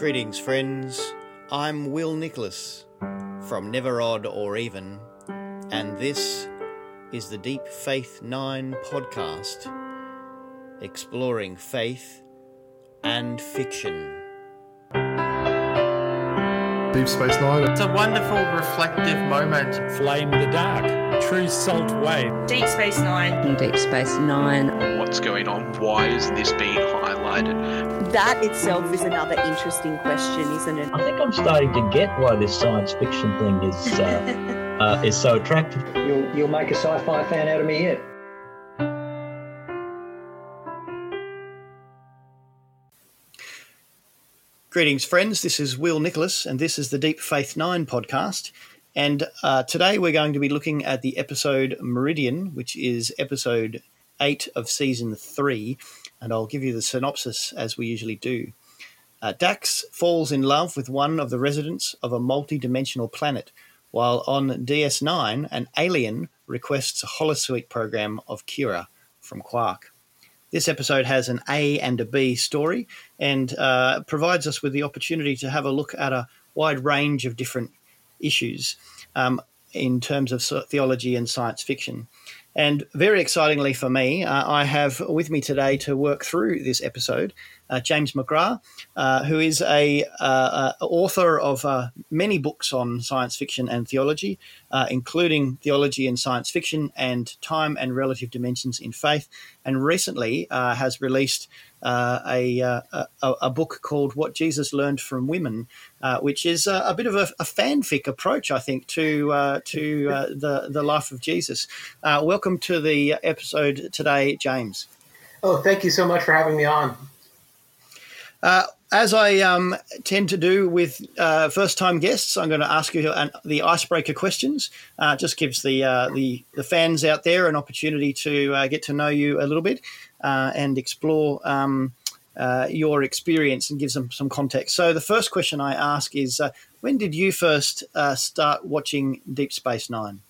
Greetings, friends. I'm Will Nicholas from Never Odd or Even, and this is the Deep Faith 9 podcast exploring faith and fiction. Deep Space Nine. It's a wonderful, reflective moment. Flame the Dark, True Salt Wave, Deep Space Nine. Deep Space Nine. What's going on? Why is this being highlighted? That itself is another interesting question, isn't it? I think I'm starting to get why this science fiction thing is uh, uh, is so attractive. You'll you'll make a sci-fi fan out of me yet. Greetings, friends. This is Will Nicholas, and this is the Deep Faith 9 podcast. And uh, today we're going to be looking at the episode Meridian, which is episode 8 of season 3. And I'll give you the synopsis as we usually do. Uh, Dax falls in love with one of the residents of a multi dimensional planet, while on DS9, an alien requests a holosuite program of Kira from Quark. This episode has an A and a B story and uh, provides us with the opportunity to have a look at a wide range of different issues um, in terms of theology and science fiction. And very excitingly for me, uh, I have with me today to work through this episode James McGrath, uh, who is a uh, uh, author of uh, many books on science fiction and theology, uh, including theology and science fiction and time and relative dimensions in faith, and recently uh, has released uh, a, uh, a a book called "What Jesus Learned from Women," uh, which is a, a bit of a, fanfic approach, I think, to uh, to uh, the the life of Jesus. Uh, welcome to the episode today, James. Oh, thank you so much for having me on. Uh, as I um, tend to do with uh, first-time guests, I'm going to ask you an, the icebreaker questions. Uh, just gives the, uh, the the fans out there an opportunity to uh, get to know you a little bit uh, and explore um, your experience and gives them some context. So the first question I ask is, when did you first start watching Deep Space Nine?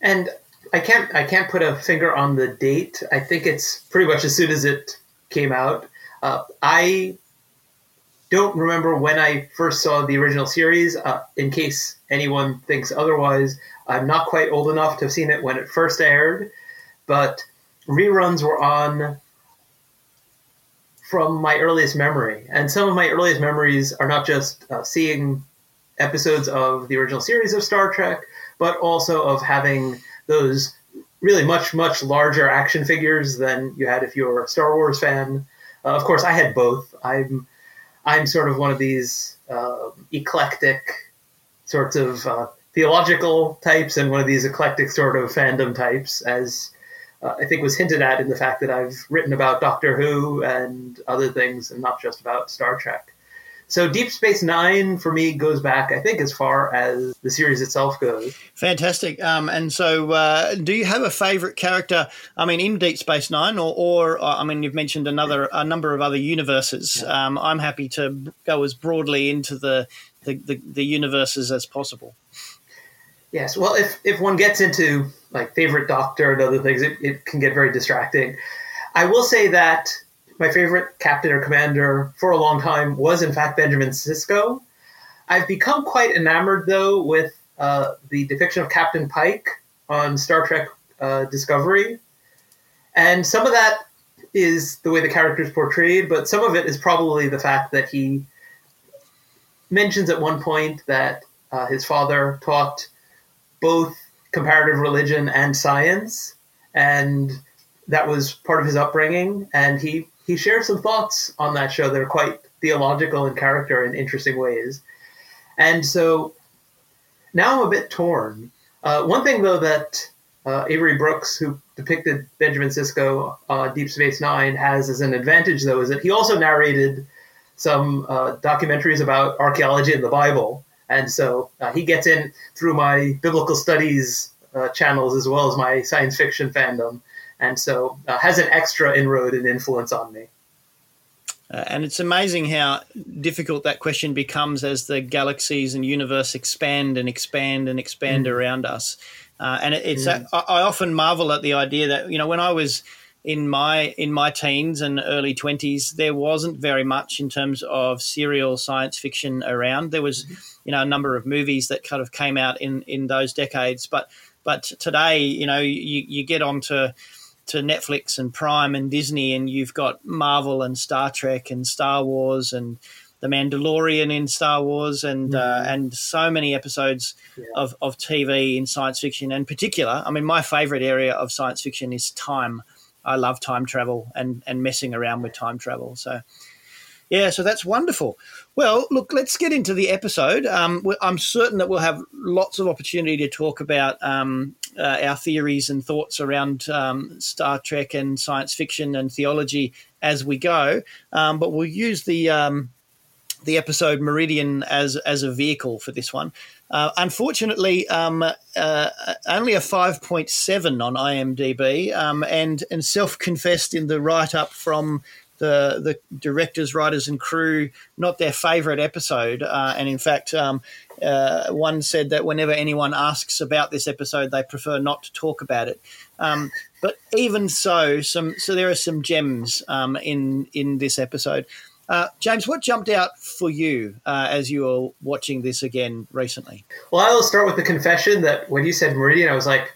And I can't I can't put a finger on the date. I think it's pretty much as soon as it came out. Uh, I don't remember when I first saw the original series. Uh, in case anyone thinks otherwise, I'm not quite old enough to have seen it when it first aired, but reruns were on from my earliest memory. And some of my earliest memories are not just uh, seeing episodes of the original series of Star Trek, but also of having those really much, much larger action figures than you had if you were a Star Wars fan. Uh, of course, I had both. I'm I'm sort of one of these uh, eclectic sorts of uh, theological types, and one of these eclectic sort of fandom types, as uh, I think was hinted at in the fact that I've written about Doctor Who and other things, and not just about Star Trek. So Deep Space Nine for me goes back, I think, as far as the series itself goes. Fantastic. Um, and so, uh, do you have a favourite character? I mean, in Deep Space Nine, or, or uh, I mean, you've mentioned another a number of other universes. Um, I'm happy to go as broadly into the the, the, the universes as possible. Yes, well, if if one gets into like favorite Doctor and other things, it, it can get very distracting. I will say that my favorite captain or commander for a long time was, in fact, Benjamin Sisko. I've become quite enamored, though, with uh, the depiction of Captain Pike on Star Trek uh, Discovery. And some of that is the way the character is portrayed, but some of it is probably the fact that he mentions at one point that uh, his father taught both comparative religion and science, and that was part of his upbringing. And he he shares some thoughts on that show that are quite theological in character in interesting ways. And so now I'm a bit torn. Uh, one thing, though, that uh, Avery Brooks, who depicted Benjamin Sisko uh, Deep Space Nine, has as an advantage, though, is that he also narrated some uh, documentaries about archaeology in the Bible. And so uh, he gets in through my biblical studies uh, channels as well as my science fiction fandom and so uh, has an extra inroad and influence on me. Uh, and it's amazing how difficult that question becomes as the galaxies and universe expand and expand and expand mm. around us. Uh, and it, it's Mm. I often marvel at the idea that you know when I was in my in my teens and early twenties, there wasn't very much in terms of serial science fiction around. There was, you know, a number of movies that kind of came out in in those decades, but but today, you know, you you get onto to Netflix and Prime and Disney, and you've got Marvel and Star Trek and Star Wars and the Mandalorian in Star Wars, and uh, and so many episodes Yeah. of, of TV in science fiction. In particular, I mean, my favorite area of science fiction is time. I love time travel and and messing around with time travel. So. Yeah, so that's wonderful. Well, look, let's get into the episode. Um, I'm certain that we'll have lots of opportunity to talk about um, uh, our theories and thoughts around um, Star Trek and science fiction and theology as we go. Um, but we'll use the um, the episode Meridian as as a vehicle for this one. Uh, unfortunately, um, uh, only a five point seven on IMDb, um, and and self confessed in the write up from the the directors, writers, and crew not their favourite episode. Uh, and in fact, um, uh, one said that whenever anyone asks about this episode, they prefer not to talk about it. Um, but even so, some so there are some gems um, in in this episode. Uh, James, what jumped out for you uh, as you were watching this again recently? Well, I will start with the confession that when you said Meridian, I was like,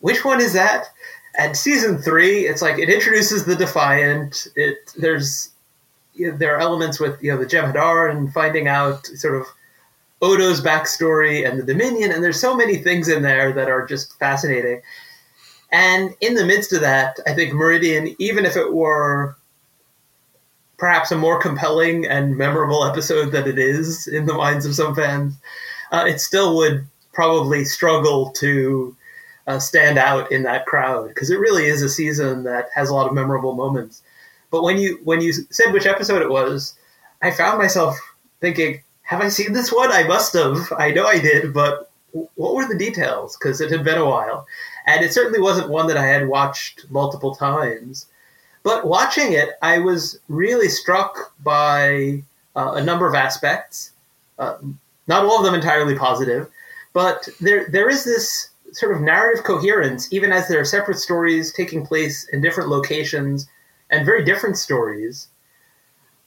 which one is that? And season three, it's like it introduces the Defiant. It there's you know, there are elements with you know the Jem'Hadar and finding out sort of Odo's backstory and the Dominion, and there's so many things in there that are just fascinating. And in the midst of that, I think Meridian, even if it were perhaps a more compelling and memorable episode than it is in the minds of some fans, uh, it still would probably struggle to uh, stand out in that crowd because it really is a season that has a lot of memorable moments. But when you when you said which episode it was, I found myself thinking, "Have I seen this one? I must have. I know I did, but what were the details? Because it had been a while, and it certainly wasn't one that I had watched multiple times." But watching it, I was really struck by uh, a number of aspects. Uh, not all of them entirely positive, but there there is this sort of narrative coherence, even as there are separate stories taking place in different locations and very different stories.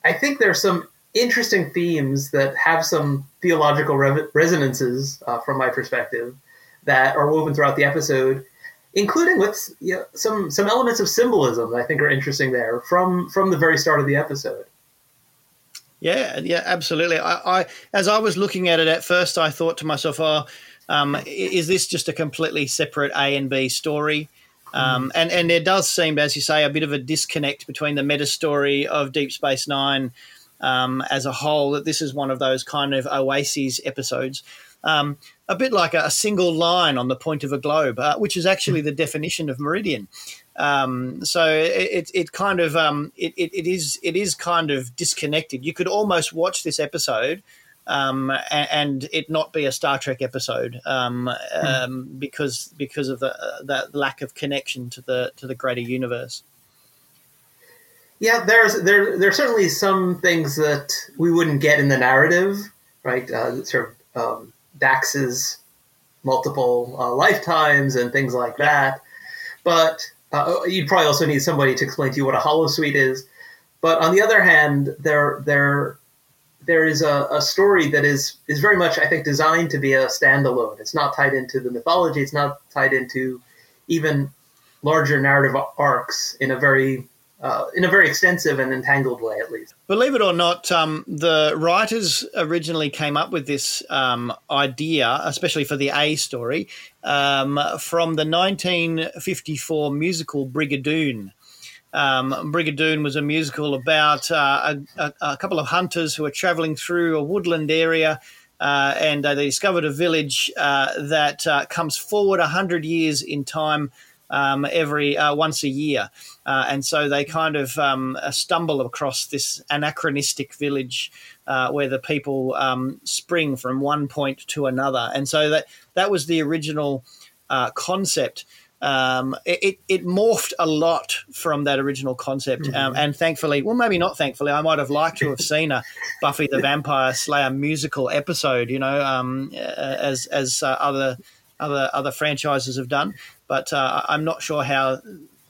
I think there are some interesting themes that have some theological re- resonances uh, from my perspective that are woven throughout the episode, including with you know, some some elements of symbolism that I think are interesting there from from the very start of the episode. Yeah, yeah, absolutely. I, I as I was looking at it at first, I thought to myself, "Oh, um, is this just a completely separate A and B story?" Um, and and there does seem, as you say, a bit of a disconnect between the meta story of Deep Space Nine um, as a whole. That this is one of those kind of oases episodes, um, a bit like a, a single line on the point of a globe, uh, which is actually the definition of meridian. Um, so it, it, it kind of um, it, it, it is it is kind of disconnected. You could almost watch this episode um, and, it not be a Star Trek episode um, um, because because of the that lack of connection to the to the greater universe. Yeah, there's there there are certainly some things that we wouldn't get in the narrative, right? Uh, sort of um, Dax's multiple uh, lifetimes and things like that. But uh, you'd probably also need somebody to explain to you what a holosuite is. But on the other hand, there there there is a, a story that is is very much, I think, designed to be a standalone. It's not tied into the mythology. It's not tied into even larger narrative arcs in a very uh, in a very extensive and entangled way, at least. Believe it or not, um, the writers originally came up with this um, idea, especially for the A story, um, from the 1954 musical Brigadoon. Um, Brigadoon was a musical about uh, a, a, couple of hunters who are traveling through a woodland area. Uh, and uh, they discovered a village uh, that uh, comes forward 100 years in time um, every uh, once a year. Uh, and so they kind of um, uh, stumble across this anachronistic village uh, where the people um, spring from one point to another. And so that, that was the original concept. Um, it, it, morphed a lot from that original concept, um, and thankfully, well, maybe not thankfully, I might have liked to have seen a Buffy the Vampire Slayer musical episode, you know, um, uh, as as uh, other other other franchises have done. But uh, I'm not sure how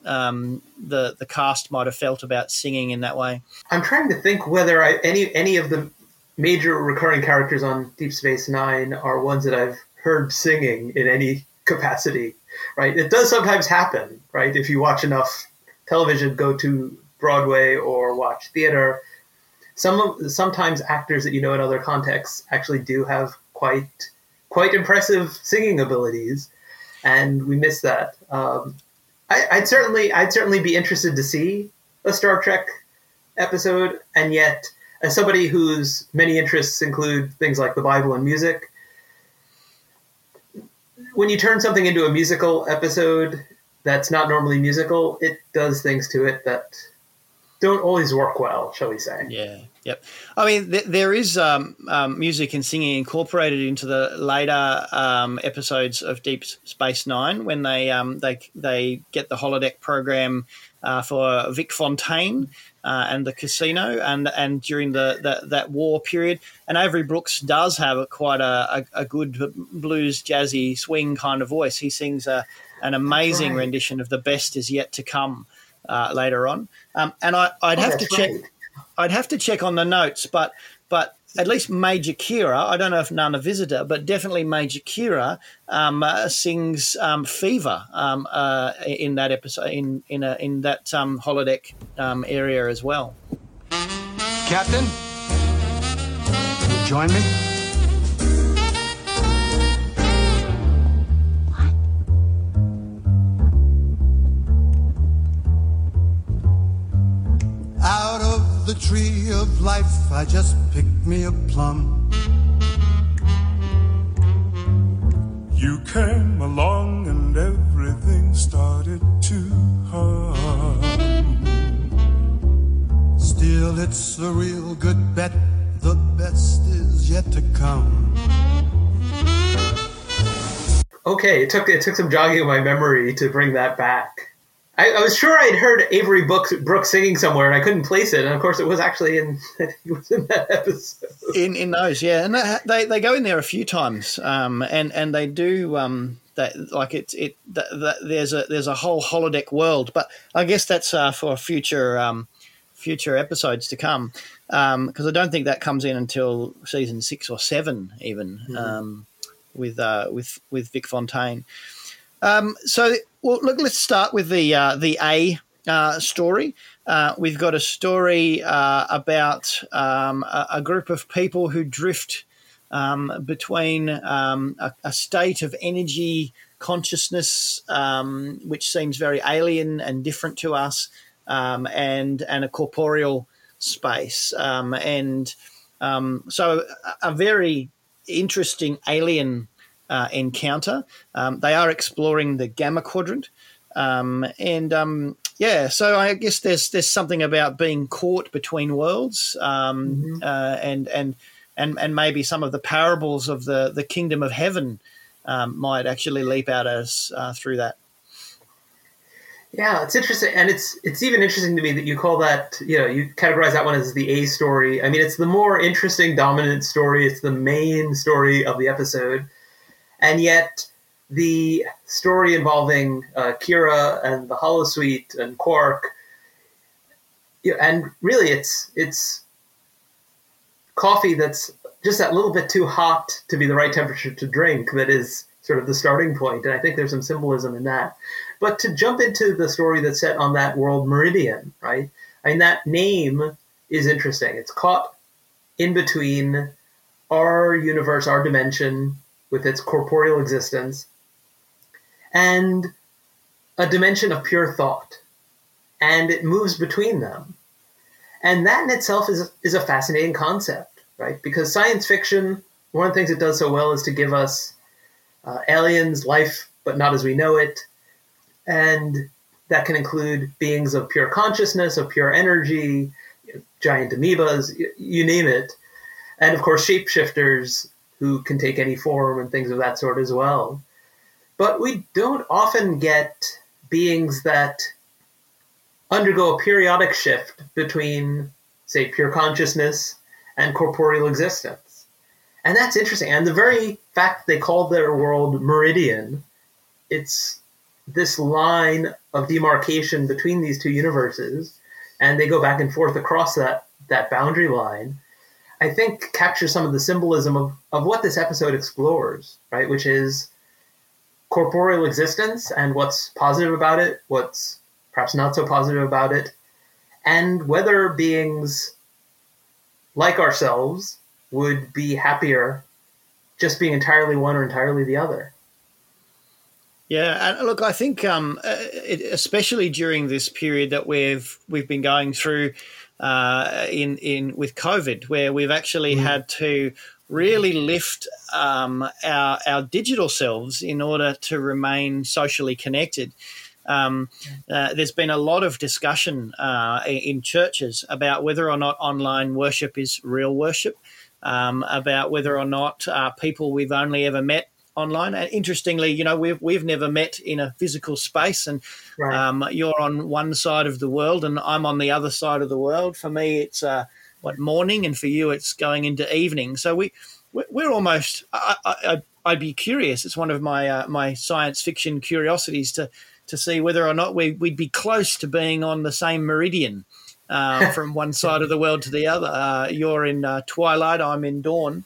um, the the cast might have felt about singing in that way. I'm trying to think whether I, any any of the major recurring characters on Deep Space Nine are ones that I've heard singing in any capacity. Right? It does sometimes happen. Right? If you watch enough television, go to Broadway or watch theater, some sometimes actors that you know in other contexts actually do have quite quite impressive singing abilities, and we miss that. Um, I, I'd certainly I'd certainly be interested to see a Star Trek episode, and yet as somebody whose many interests include things like the Bible and music, when you turn something into a musical episode that's not normally musical, it does things to it that don't always work well, shall we say? Yeah. Yep. I mean, th- there is um, um, music and singing incorporated into the later um, episodes of Deep Space Nine when they um, they they get the holodeck program uh, for Vic Fontaine uh, and the casino, and and during the, the, that war period, and Avery Brooks does have a, quite a, a, a, good blues jazzy swing kind of voice. He sings a, an amazing right. rendition of "The Best Is Yet to Come." Uh, later on, um, and I, would oh, have to check. Right. I'd have to check on the notes, but but at least Major Kira, I don't know if Nana Visitor, but definitely Major Kira um, uh, sings um, "Fever" um, uh, in that episode in in a, in that um, holodeck um, area as well. Captain, join me. The tree of life, I just picked me a plum. You came along and everything started to hum. Still, it's a real good bet, the best is yet to come. Okay, it took it took some jogging of my memory to bring that back. I, I, was sure I'd heard Avery Brooks, Brooks singing somewhere, and I couldn't place it. And of course, it was actually in it was in that episode. In in those, yeah, and they they go in there a few times, um, and and they do um, that like it's it that, that there's a there's a whole holodeck world, but I guess that's uh, for future um, future episodes to come because um, I don't think that comes in until season six or seven even mm-hmm. Um, with uh, with with Vic Fontaine. Um, so, well, look, let's start with the uh, the A uh, story. Uh, we've got a story uh, about um, a, a, group of people who drift um, between um, a, a, state of energy consciousness, um, which seems very alien and different to us, um, and and a corporeal space, and so a, a very interesting alien uh, encounter. Um, they are exploring the gamma quadrant, um, and um, yeah, so I guess there's there's something about being caught between worlds, um, mm-hmm. uh, and and and and maybe some of the parables of the the kingdom of heaven um, might actually leap out at us uh, through that. Yeah, it's interesting, and it's it's even interesting to me that you call that you know you categorize that one as the A story. I mean, it's the more interesting, dominant story. It's the main story of the episode and yet the story involving uh, Kira and the Holosuite and Quark, and really it's it's coffee that's just that little bit too hot to be the right temperature to drink that is sort of the starting point and i think there's some symbolism in that. But to jump into the story that's set on that world meridian right? I mean that name is interesting. It's caught in between our universe our dimension with its corporeal existence, and a dimension of pure thought. And it moves between them. And that in itself is, is a fascinating concept, right? Because science fiction, one of the things it does so well is to give us uh, aliens, life, but not as we know it. And that can include beings of pure consciousness, of pure energy, giant amoebas, you name it. And of course, shapeshifters who can take any form and things of that sort as well. But we don't often get beings that undergo a periodic shift between, say, pure consciousness and corporeal existence. And that's interesting. And the very fact they call their world meridian, it's this line of demarcation between these two universes, and they go back and forth across that that boundary line, I think captures some of the symbolism of, of what this episode explores, right? Which is corporeal existence and what's positive about it, what's perhaps not so positive about it, and whether beings like ourselves would be happier just being entirely one or entirely the other. Yeah, and look, I think um, uh, especially during this period that we've we've been going through uh, in in with COVID, where we've actually mm. had to really lift um, our our digital selves in order to remain socially connected. Um, uh, there's been a lot of discussion uh, in churches about whether or not online worship is real worship, um, about whether or not uh, people we've only ever met online. And interestingly, you know, we've we've never met in a physical space, and right. um, you're on one side of the world, and I'm on the other side of the world. For me, it's uh, what morning, and for you, it's going into evening. So we we're almost. I, I, I'd be curious. It's one of my uh, my science fiction curiosities to to see whether or not we, we'd be close to being on the same meridian. Uh, from one side of the world to the other. Uh, you're in uh, twilight, I'm in dawn.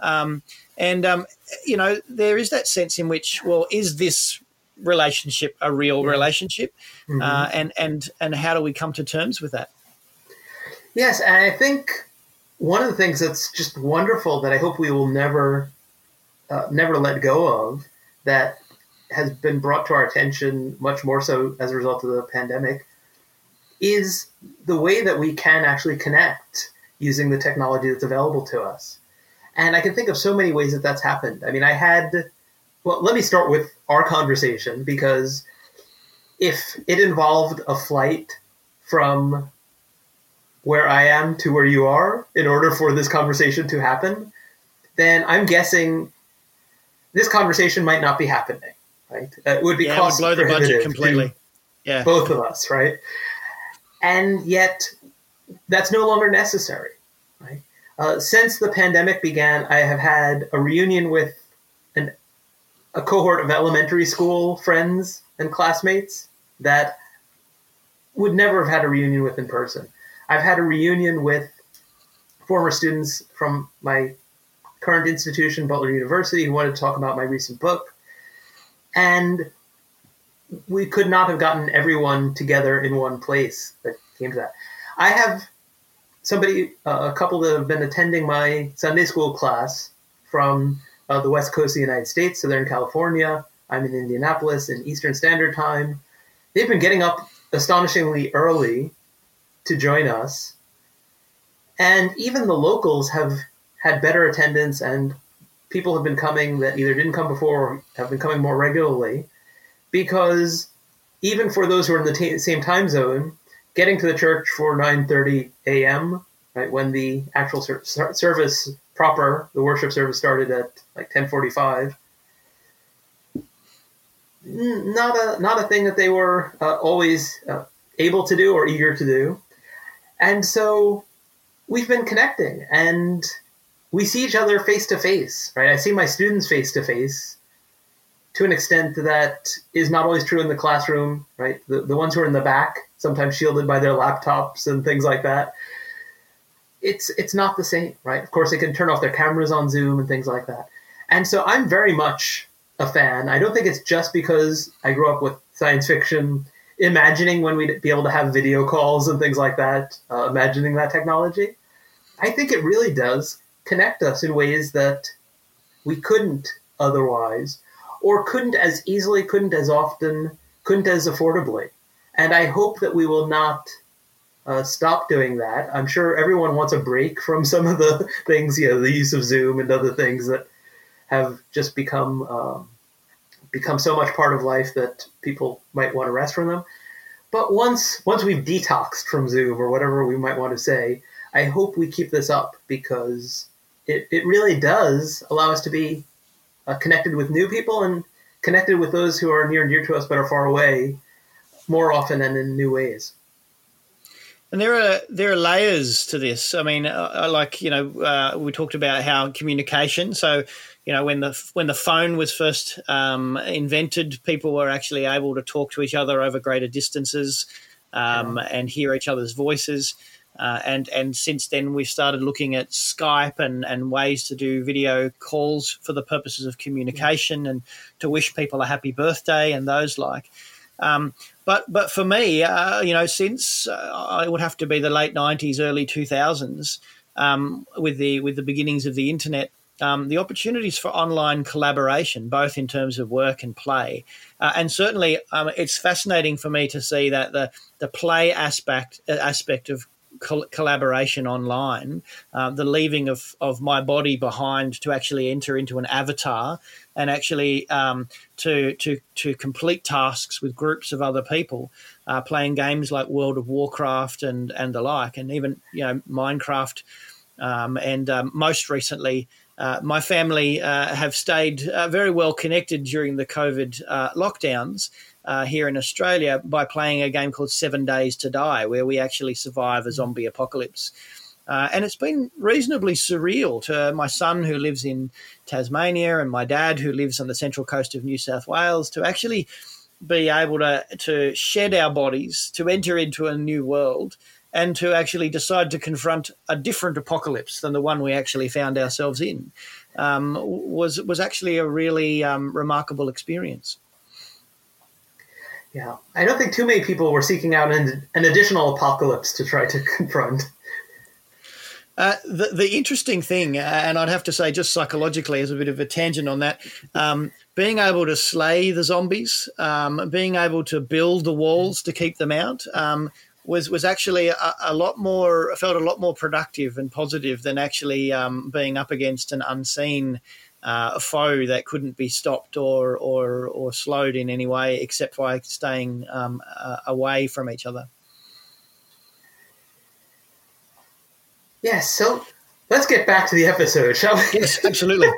Um, and um, you know, there is that sense in which, well, is this relationship a real relationship, mm-hmm. uh, and and and how do we come to terms with that? Yes, and I think one of the things that's just wonderful that I hope we will never uh, never let go of that has been brought to our attention much more so as a result of the pandemic is the way that we can actually connect using the technology that's available to us. And I can think of so many ways that that's happened. I mean, I had, well, let me start with our conversation because if it involved a flight from where I am to where you are in order for this conversation to happen, then I'm guessing this conversation might not be happening. Right? Uh, it would be yeah, cost would blow the budget completely. Yeah, both of us, right? And yet, that's no longer necessary. Uh, since the pandemic began, I have had a reunion with an, a cohort of elementary school friends and classmates that would never have had a reunion with in person. I've had a reunion with former students from my current institution, Butler University, who wanted to talk about my recent book. And we could not have gotten everyone together in one place that came to that. I have somebody, uh, a couple that have been attending my Sunday school class from uh, the west coast of the United States, Southern California. I'm in Indianapolis in Eastern Standard Time. They've been getting up astonishingly early to join us. And even the locals have had better attendance, and people have been coming that either didn't come before or have been coming more regularly because even for those who are in the t- same time zone, getting to the church for 9:30 a.m. right when the actual ser- service proper, the worship service started at like 10:45. Not a not a thing that they were uh, always uh, able to do or eager to do, and so we've been connecting and we see each other face to face. Right, I see my students face to face to an extent that is not always true in the classroom, right? The, the ones who are in the back, sometimes shielded by their laptops and things like that. It's it's not the same, right? Of course, they can turn off their cameras on Zoom and things like that. And so I'm very much a fan. I don't think it's just because I grew up with science fiction, imagining when we'd be able to have video calls and things like that, uh, imagining that technology. I think it really does connect us in ways that we couldn't otherwise or couldn't as easily, couldn't as often, couldn't as affordably. And I hope that we will not uh, stop doing that. I'm sure everyone wants a break from some of the things, you know, the use of Zoom and other things that have just become um, become so much part of life that people might want to rest from them. But once once we've detoxed from Zoom or whatever we might want to say, I hope we keep this up because it, it really does allow us to be uh, connected with new people and connected with those who are near and dear to us but are far away more often and in new ways. And there are there are layers to this. I mean, uh, like you know, uh, we talked about how communication. So, you know when the when the phone was first um, invented, people were actually able to talk to each other over greater distances um, yeah. and hear each other's voices. Uh, and and since then we've started looking at Skype and, and ways to do video calls for the purposes of communication and to wish people a happy birthday and those like. Um, but but for me, uh, you know, since uh, it would have to be the late '90s, early 2000s, um, with the with the beginnings of the internet, um, the opportunities for online collaboration, both in terms of work and play, uh, and certainly um, it's fascinating for me to see that the the play aspect uh, aspect of collaboration online, uh, the leaving of, of my body behind to actually enter into an avatar and actually um, to, to, to complete tasks with groups of other people, uh, playing games like World of Warcraft and, and the like, and even you know Minecraft. Um, and um, most recently, uh, my family uh, have stayed uh, very well connected during the COVID uh, lockdowns uh, here in Australia by playing a game called Seven Days to Die, where we actually survive a zombie apocalypse. Uh, and it's been reasonably surreal to my son who lives in Tasmania and my dad who lives on the central coast of New South Wales to actually be able to, to shed our bodies, to enter into a new world, and to actually decide to confront a different apocalypse than the one we actually found ourselves in um, was, was actually a really um, remarkable experience. Yeah, I don't think too many people were seeking out an, an additional apocalypse to try to confront. Uh, the, the interesting thing, uh, and I'd have to say, just psychologically, as a bit of a tangent on that, um, being able to slay the zombies, um, being able to build the walls to keep them out, um, was was actually a, a, lot more felt a lot more productive and positive than actually um, being up against an unseen uh, a foe that couldn't be stopped or, or, or slowed in any way except by staying um, uh, away from each other. Yes, so let's get back to the episode, shall we? Yes, absolutely.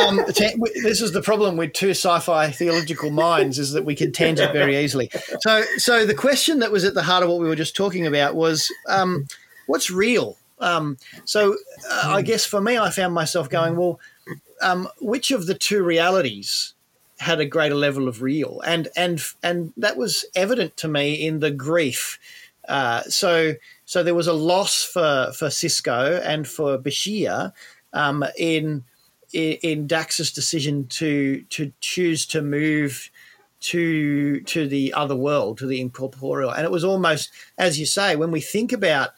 um, this is the problem with two sci-fi theological minds is that we can tangent very easily. So, so the question that was at the heart of what we were just talking about was, um, what's real? Um, so, uh, I guess for me, I found myself going, well, um, which of the two realities had a greater level of real, and and and that was evident to me in the grief. Uh, so so there was a loss for for Sisko and for Bashir um, in, in in Dax's decision to to choose to move to to the other world, to the incorporeal, and it was almost as you say when we think about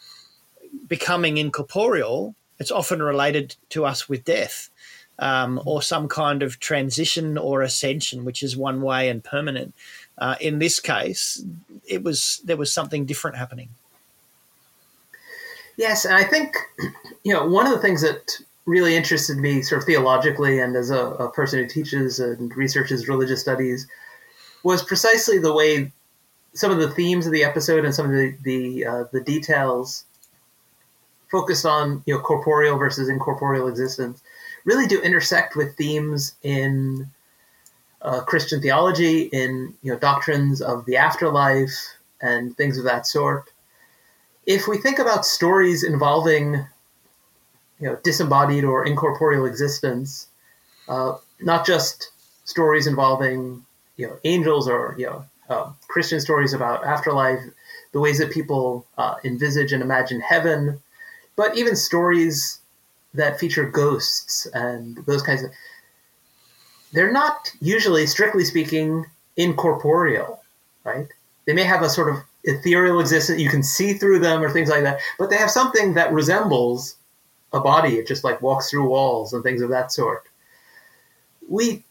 becoming incorporeal, it's often related to us with death um, or some kind of transition or ascension, which is one way and permanent. Uh, in this case, it was there was something different happening. Yes, and I think you know one of the things that really interested me, sort of theologically, and as a, a person who teaches and researches religious studies, was precisely the way some of the themes of the episode and some of the the, uh, the details focused on you know corporeal versus incorporeal existence really do intersect with themes in uh, Christian theology, in you know doctrines of the afterlife and things of that sort. If we think about stories involving you know disembodied or incorporeal existence, uh, not just stories involving you know angels or you know uh, Christian stories about afterlife, the ways that people uh, envisage and imagine heaven, but even stories that feature ghosts and those kinds of they're not usually strictly speaking incorporeal right? They may have a sort of ethereal existence you can see through them or things like that but they have something that resembles a body. It just like walks through walls and things of that sort. We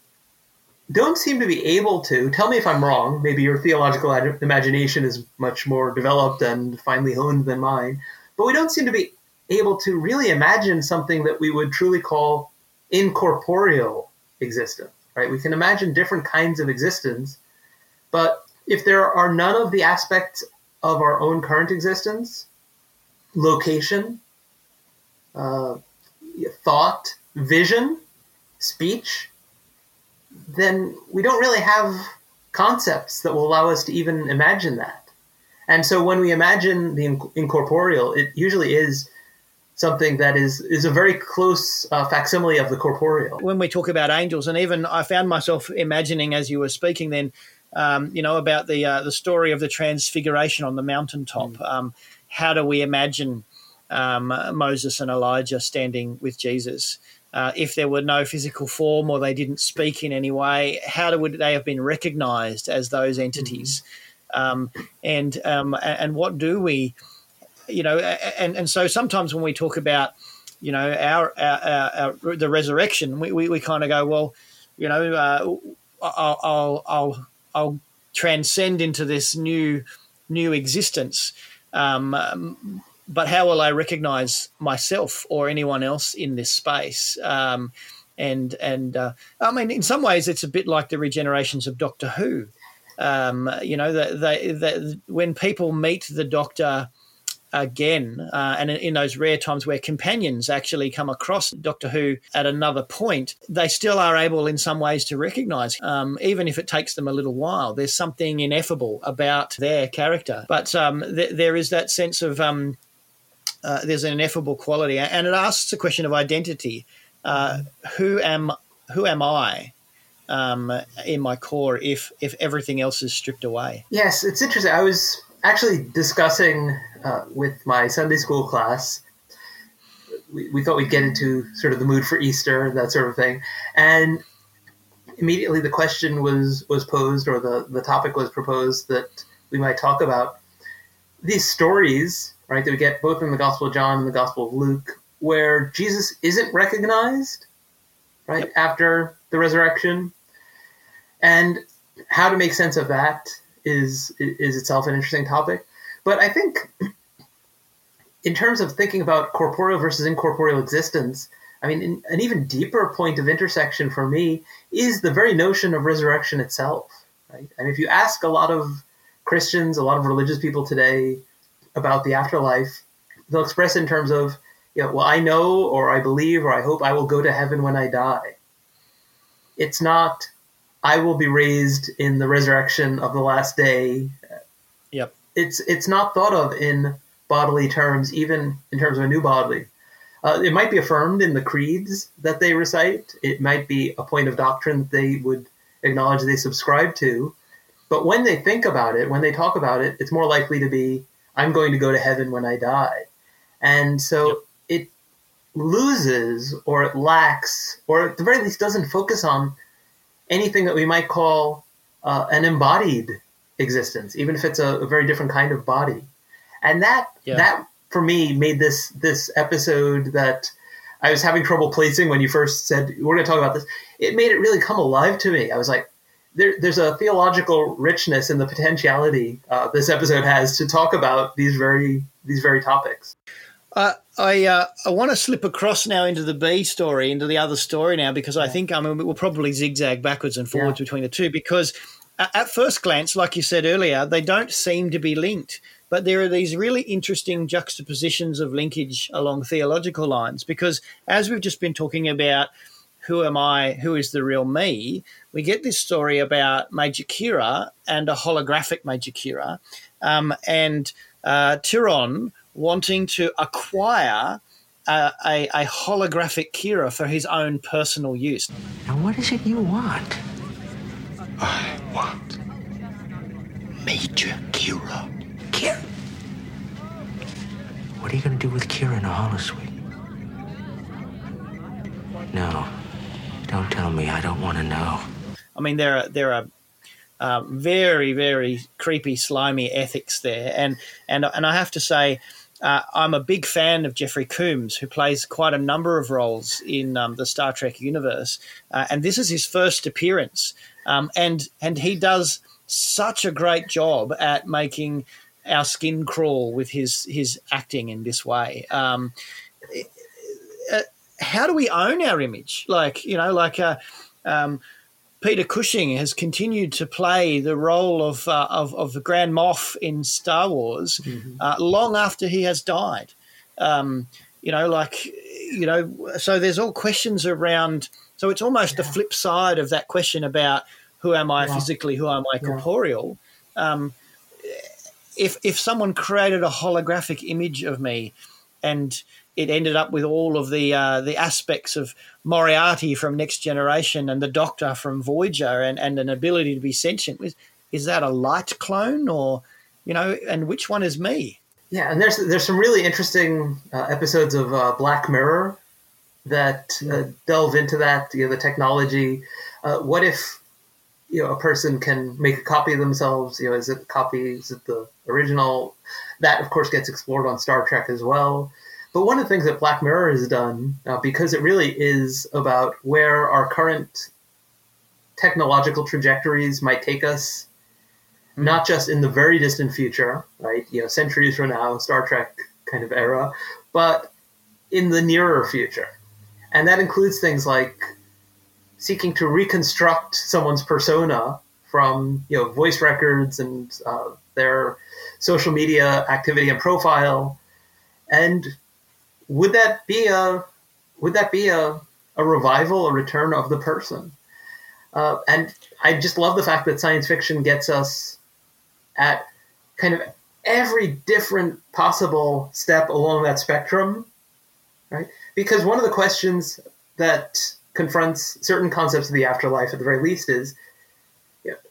don't seem to be able to tell me if i'm wrong maybe your theological imagination is much more developed and finely honed than mine but we don't seem to be able to really imagine something that we would truly call incorporeal existence, right? We can imagine different kinds of existence, but if there are none of the aspects of our own current existence, location, uh, thought, vision, speech, then we don't really have concepts that will allow us to even imagine that. And so when we imagine the incorporeal, it usually is something that is is a very close uh, facsimile of the corporeal. When we talk about angels, and even I found myself imagining as you were speaking, then um, you know about the uh, the story of the transfiguration on the mountaintop. Mm. Um, how do we imagine um, Moses and Elijah standing with Jesus? Uh, if there were no physical form or they didn't speak in any way, how would they have been recognized as those entities? Mm-hmm. and um, and what do we, you know, and and so sometimes when we talk about, you know, our, our, our, the resurrection, we, we, we kind of go, well, you know, uh, I'll, I'll I'll I'll transcend into this new new existence. Um, but how will I recognize myself or anyone else in this space? Um, and and uh, I mean, in some ways, it's a bit like the regenerations of Doctor Who. Um, you know, that they, they, when people meet the Doctor again, uh, and in, in, those rare times where companions actually come across Doctor Who at another point, they still are able, in some ways, to recognise, um, even if it takes them a little while. There's something ineffable about their character, but um, th- there is that sense of um, uh, there's an ineffable quality, and it asks a question of identity. Uh, who am who am I um, in my core if if everything else is stripped away? Yes, it's interesting. I was actually discussing uh, with my Sunday school class. We, we thought we'd get into sort of the mood for Easter and that sort of thing, and immediately the question was was posed, or the the topic was proposed that we might talk about these stories right, that we get both in the Gospel of John and the Gospel of Luke, where Jesus isn't recognized, right, yep. after the resurrection. And how to make sense of that is is itself an interesting topic. But I think in terms of thinking about corporeal versus incorporeal existence, I mean, an even deeper point of intersection for me is the very notion of resurrection itself. Right? And if you ask a lot of Christians, a lot of religious people today, about the afterlife, they'll express in terms of, you know, well, I know or I believe or I hope I will go to heaven when I die. It's not, I will be raised in the resurrection of the last day. Yep. It's it's not thought of in bodily terms, even in terms of a new bodily. Uh, it might be affirmed in the creeds that they recite. It might be a point of doctrine that they would acknowledge they subscribe to. But when they think about it, when they talk about it, it's more likely to be I'm going to go to heaven when I die. And so yep. it loses or it lacks, or at the very least doesn't focus on anything that we might call uh, an embodied existence, even if it's a, a, very different kind of body. And that yeah. that for me made this this episode that I was having trouble placing when you first said we're going to talk about this. It made it really come alive to me. I was like, there, there's a theological richness in the potentiality uh, this episode has to talk about these very these very topics. Uh, I uh, I want to slip across now into the B story, into the other story now, because I think I mean we'll probably zigzag backwards and forwards yeah. between the two. Because at first glance, like you said earlier, they don't seem to be linked, but there are these really interesting juxtapositions of linkage along theological lines. Because as we've just been talking about who am I? Who is the real me? We get this story about Major Kira and a holographic Major Kira, um, and uh, Tiron wanting to acquire a, a, a, holographic Kira for his own personal use. Now, what is it you want? I want Major Kira. Kira? What are you going to do with Kira in a holosuite? No. Don't tell me. I don't want to know. I mean, there are there are uh, very very creepy, slimy ethics there, and and and I have to say. Uh, I'm a big fan of Jeffrey Combs, who plays quite a number of roles in um, the Star Trek universe, uh, and this is his first appearance, um, and and he does such a great job at making our skin crawl with his his acting in this way. Um, uh, how do we own our image? Like, you know, like uh, um, Peter Cushing has continued to play the role of, uh, of, of, the Grand Moff in Star Wars mm-hmm. uh, long after he has died. Um, you know, like, you know, so there's all questions around. So it's almost yeah. the flip side of that question about who am I yeah. physically, who am I corporeal. Yeah. Um, if if someone created a holographic image of me and it ended up with all of the uh, the aspects of Moriarty from Next Generation and the Doctor from Voyager and, and an ability to be sentient. Is, is that a light clone or, you know, and which one is me? Yeah, and there's there's some really interesting uh, episodes of uh, Black Mirror that uh, delve into that, you know, the technology. Uh, what if you know a person can make a copy of themselves? You know, is it a copy? Is it the original? That of course gets explored on Star Trek as well. But one of the things that Black Mirror has done, uh, because it really is about where our current technological trajectories might take us, mm-hmm. not just in the very distant future, right? You know, centuries from now, Star Trek kind of era, but in the nearer future. And that includes things like seeking to reconstruct someone's persona from you know voice records and uh, their social media activity and profile, and would that be a would that be a, a revival, a return of the person? Uh, and I just love the fact that science fiction gets us at kind of every different possible step along that spectrum, right? Because one of the questions that confronts certain concepts of the afterlife, at the very least, is,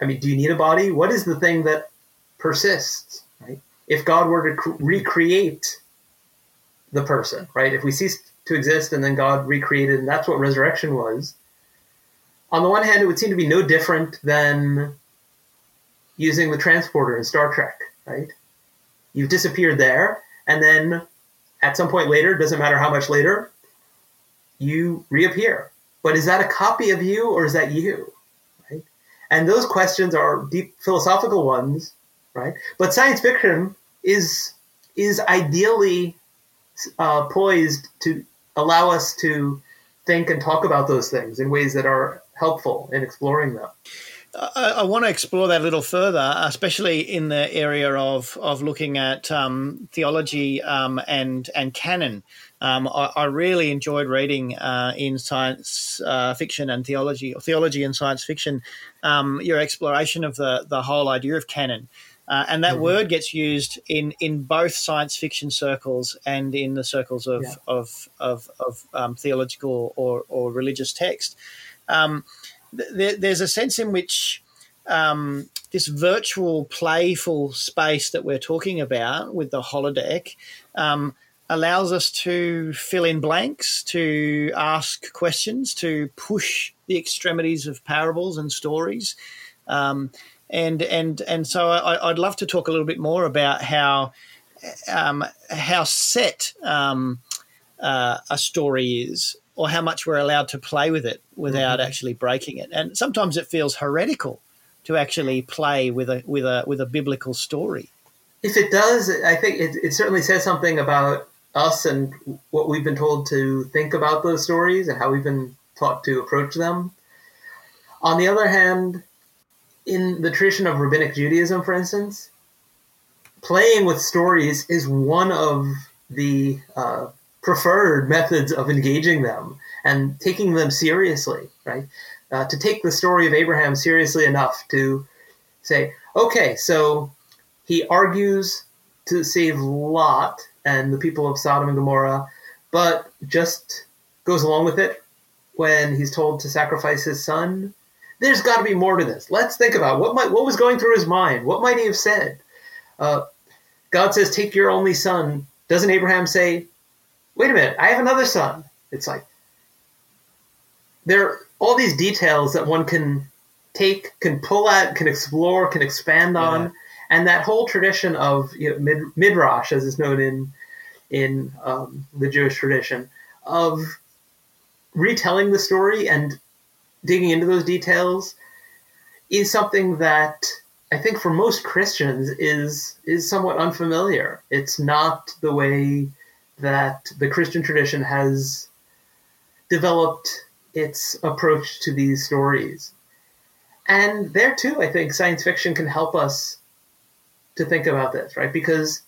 I mean, do you need a body? What is the thing that persists, right? If God were to recreate the person, right? If we ceased to exist and then God recreated, and that's what resurrection was. On the one hand, it would seem to be no different than using the transporter in Star Trek, right? You've disappeared there, and then at some point later, doesn't matter how much later, you reappear. But is that a copy of you or is that you? Right? And those questions are deep philosophical ones, right? But science fiction is is ideally uh, poised to allow us to think and talk about those things in ways that are helpful in exploring them. I, I, want to explore that a little further, especially in the area of of looking at um, theology um, and and canon. Um, I, I, really enjoyed reading uh, in science uh, fiction and theology, or theology and science fiction, um, your exploration of the the whole idea of canon. Uh, and that mm-hmm. word gets used in, in both science fiction circles and in the circles of, yeah. of, of, of um, theological or, or religious text. Um, th- there's a sense in which um, this virtual, playful space that we're talking about with the holodeck um, allows us to fill in blanks, to ask questions, to push the extremities of parables and stories. Um, and and and so I, would love to talk a little bit more about how um, how set um, uh, a story is, or how much we're allowed to play with it without mm-hmm. actually breaking it. And sometimes it feels heretical to actually play with a with a with a biblical story. If it does, I think it, it certainly says something about us and what we've been told to think about those stories and how we've been taught to approach them. On the other hand, in the tradition of rabbinic Judaism, for instance, playing with stories is one of the uh, preferred methods of engaging them and taking them seriously, right? Uh, to take the story of Abraham seriously enough to say, okay, so he argues to save Lot and the people of Sodom and Gomorrah, but just goes along with it when he's told to sacrifice his son there's got to be more to this. Let's think about what might what was going through his mind. What might he have said? Uh, God says, "Take your only son." Doesn't Abraham say, "Wait a minute, I have another son"? It's like there are all these details that one can take, can pull at, can explore, can expand on, yeah. and that whole tradition of you know, mid, midrash, as is known in in um, the Jewish tradition, of retelling the story and digging into those details is something that I think for most Christians is is somewhat unfamiliar. It's not the way that the Christian tradition has developed its approach to these stories. And there too, I think science fiction can help us to think about this, right? Because,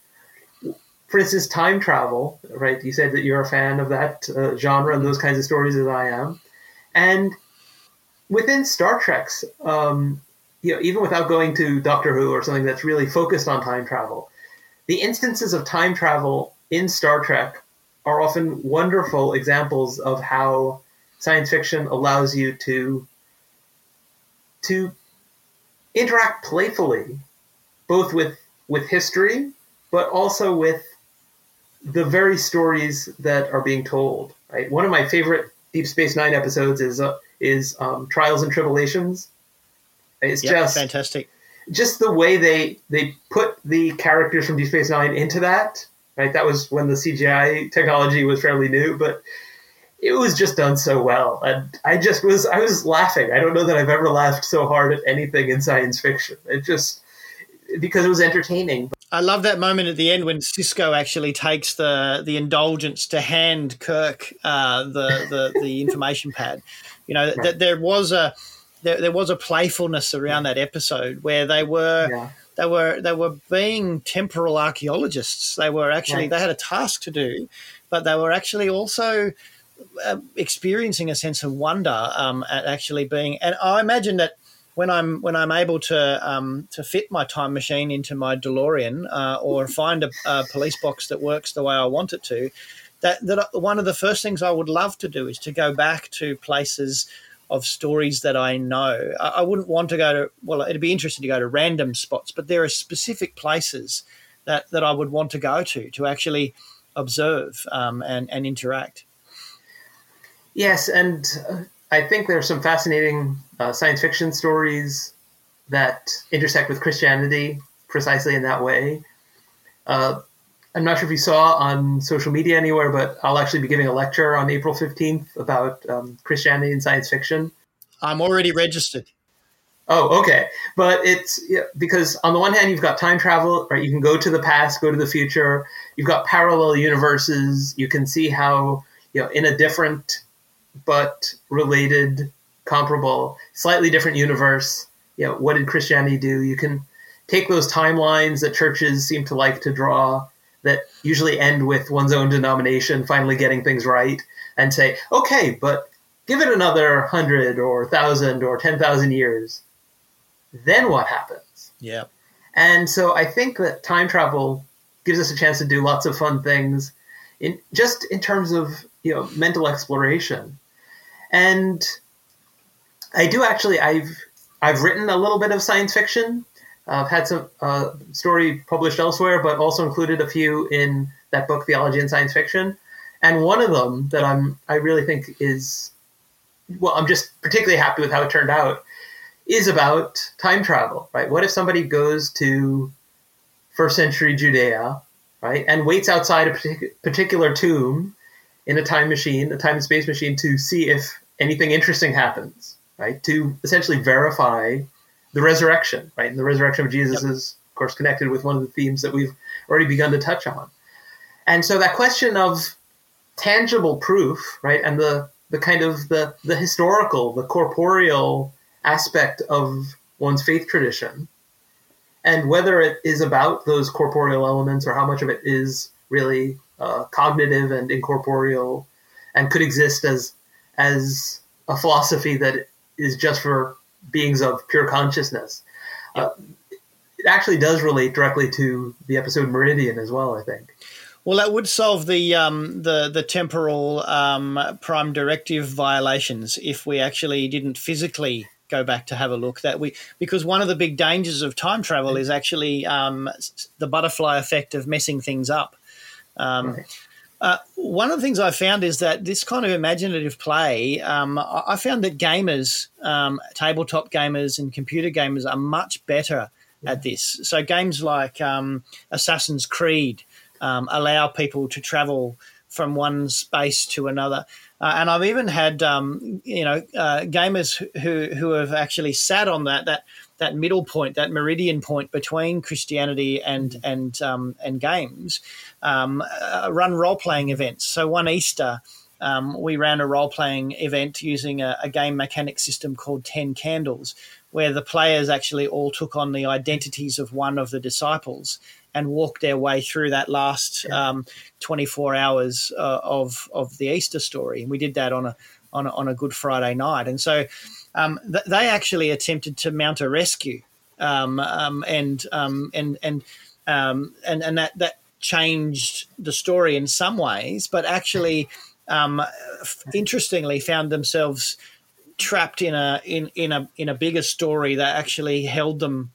for instance, time travel, right? You said that you're a fan of that uh, genre and those kinds of stories as I am. And within Star Trek's, um, you know, even without going to Doctor Who or something that's really focused on time travel, the instances of time travel in Star Trek are often wonderful examples of how science fiction allows you to to interact playfully both with with history but also with the very stories that are being told right? One of my favorite deep space 9 episodes is uh, is um, trials and tribble-ations it's Yep, just fantastic. just the way they they put the characters from Deep Space Nine into that. Right, that was when the CGI technology was fairly new, but it was just done so well, and I just was I was laughing. I don't know that I've ever laughed so hard at anything in science fiction. It just because it was entertaining. I love that moment at the end when Sisko actually takes the the indulgence to hand Kirk uh, the, the the information pad. You know, that there was a there, there was a playfulness around that episode where they were Yeah. they were they were being temporal archaeologists. They were actually they had a task to do, but they were actually also uh, experiencing a sense of wonder um, at actually being. And I imagine that when I'm when I'm able to um, to fit my time machine into my DeLorean uh, or find a, a police box that works the way I want it to, that that one of the first things I would love to do is to go back to places of stories that I know. I, I wouldn't want to go to well, it'd be interesting to go to random spots, but there are specific places that that I would want to go to to actually observe um, and and interact. Yes, and uh, I think there are some fascinating uh, science fiction stories that intersect with Christianity precisely in that way. Uh, I'm not sure if you saw on social media anywhere, but I'll actually be giving a lecture on April 15th about um, Christianity and science fiction. I'm already registered. Oh, okay. But it's yeah, because on the one hand, you've got time travel, right? You can go to the past, go to the future. You've got parallel universes. You can see how, you know, in a different but related, comparable, slightly different universe, you know, what did Christianity do? You can take those timelines that churches seem to like to draw that usually end with one's own denomination finally getting things right and say, okay, but give it another hundred or thousand or ten thousand years, then what happens? Yeah. And so I think that time travel gives us a chance to do lots of fun things in just in terms of you know mental exploration. And I do actually I've I've written a little bit of science fiction. I've had some uh, story published elsewhere, but also included a few in that book, Theology and Science Fiction. And one of them that I'm I really think is well, I'm just particularly happy with how it turned out is about time travel, right? What if somebody goes to first century Judea, right, and waits outside a partic- particular tomb in a time machine, a time and space machine, to see if anything interesting happens, right? To essentially verify the resurrection, right? And the resurrection of Jesus is, of course, connected with one of the themes that we've already begun to touch on. And so that question of tangible proof, right, and the the kind of the the historical, the corporeal aspect of one's faith tradition, and whether it is about those corporeal elements or how much of it is really uh, cognitive and incorporeal, and could exist as as a philosophy that is just for beings of pure consciousness. Uh, it actually does relate directly to the episode Meridian as well. I think. Well, that would solve the um, the the temporal um, prime directive violations if we actually didn't physically go back to have a look. That we because one of the big dangers of time travel is actually um, the butterfly effect of messing things up. Um, uh, one of the things I found is that this kind of imaginative play, um, I found that gamers, um, tabletop gamers, and computer gamers are much better at this. So games like um, Assassin's Creed um, allow people to travel from one space to another. Uh, and I've even had um, you know uh, gamers who who have actually sat on that that that middle point, that meridian point between Christianity and and um, and games, um, uh, run role playing events. So one Easter. Um, we ran a role playing event using a, a game mechanic system called Ten Candles, where the players actually all took on the identities of one of the disciples and walked their way through that last um, 24 hours uh, of of the Easter story. And we did that on a on a, on a Good Friday night, and so um, th- they actually attempted to mount a rescue, um, um, and um, and and um, and and that that changed the story in some ways, but actually, um, interestingly, found themselves trapped in a in in a in a bigger story that actually held them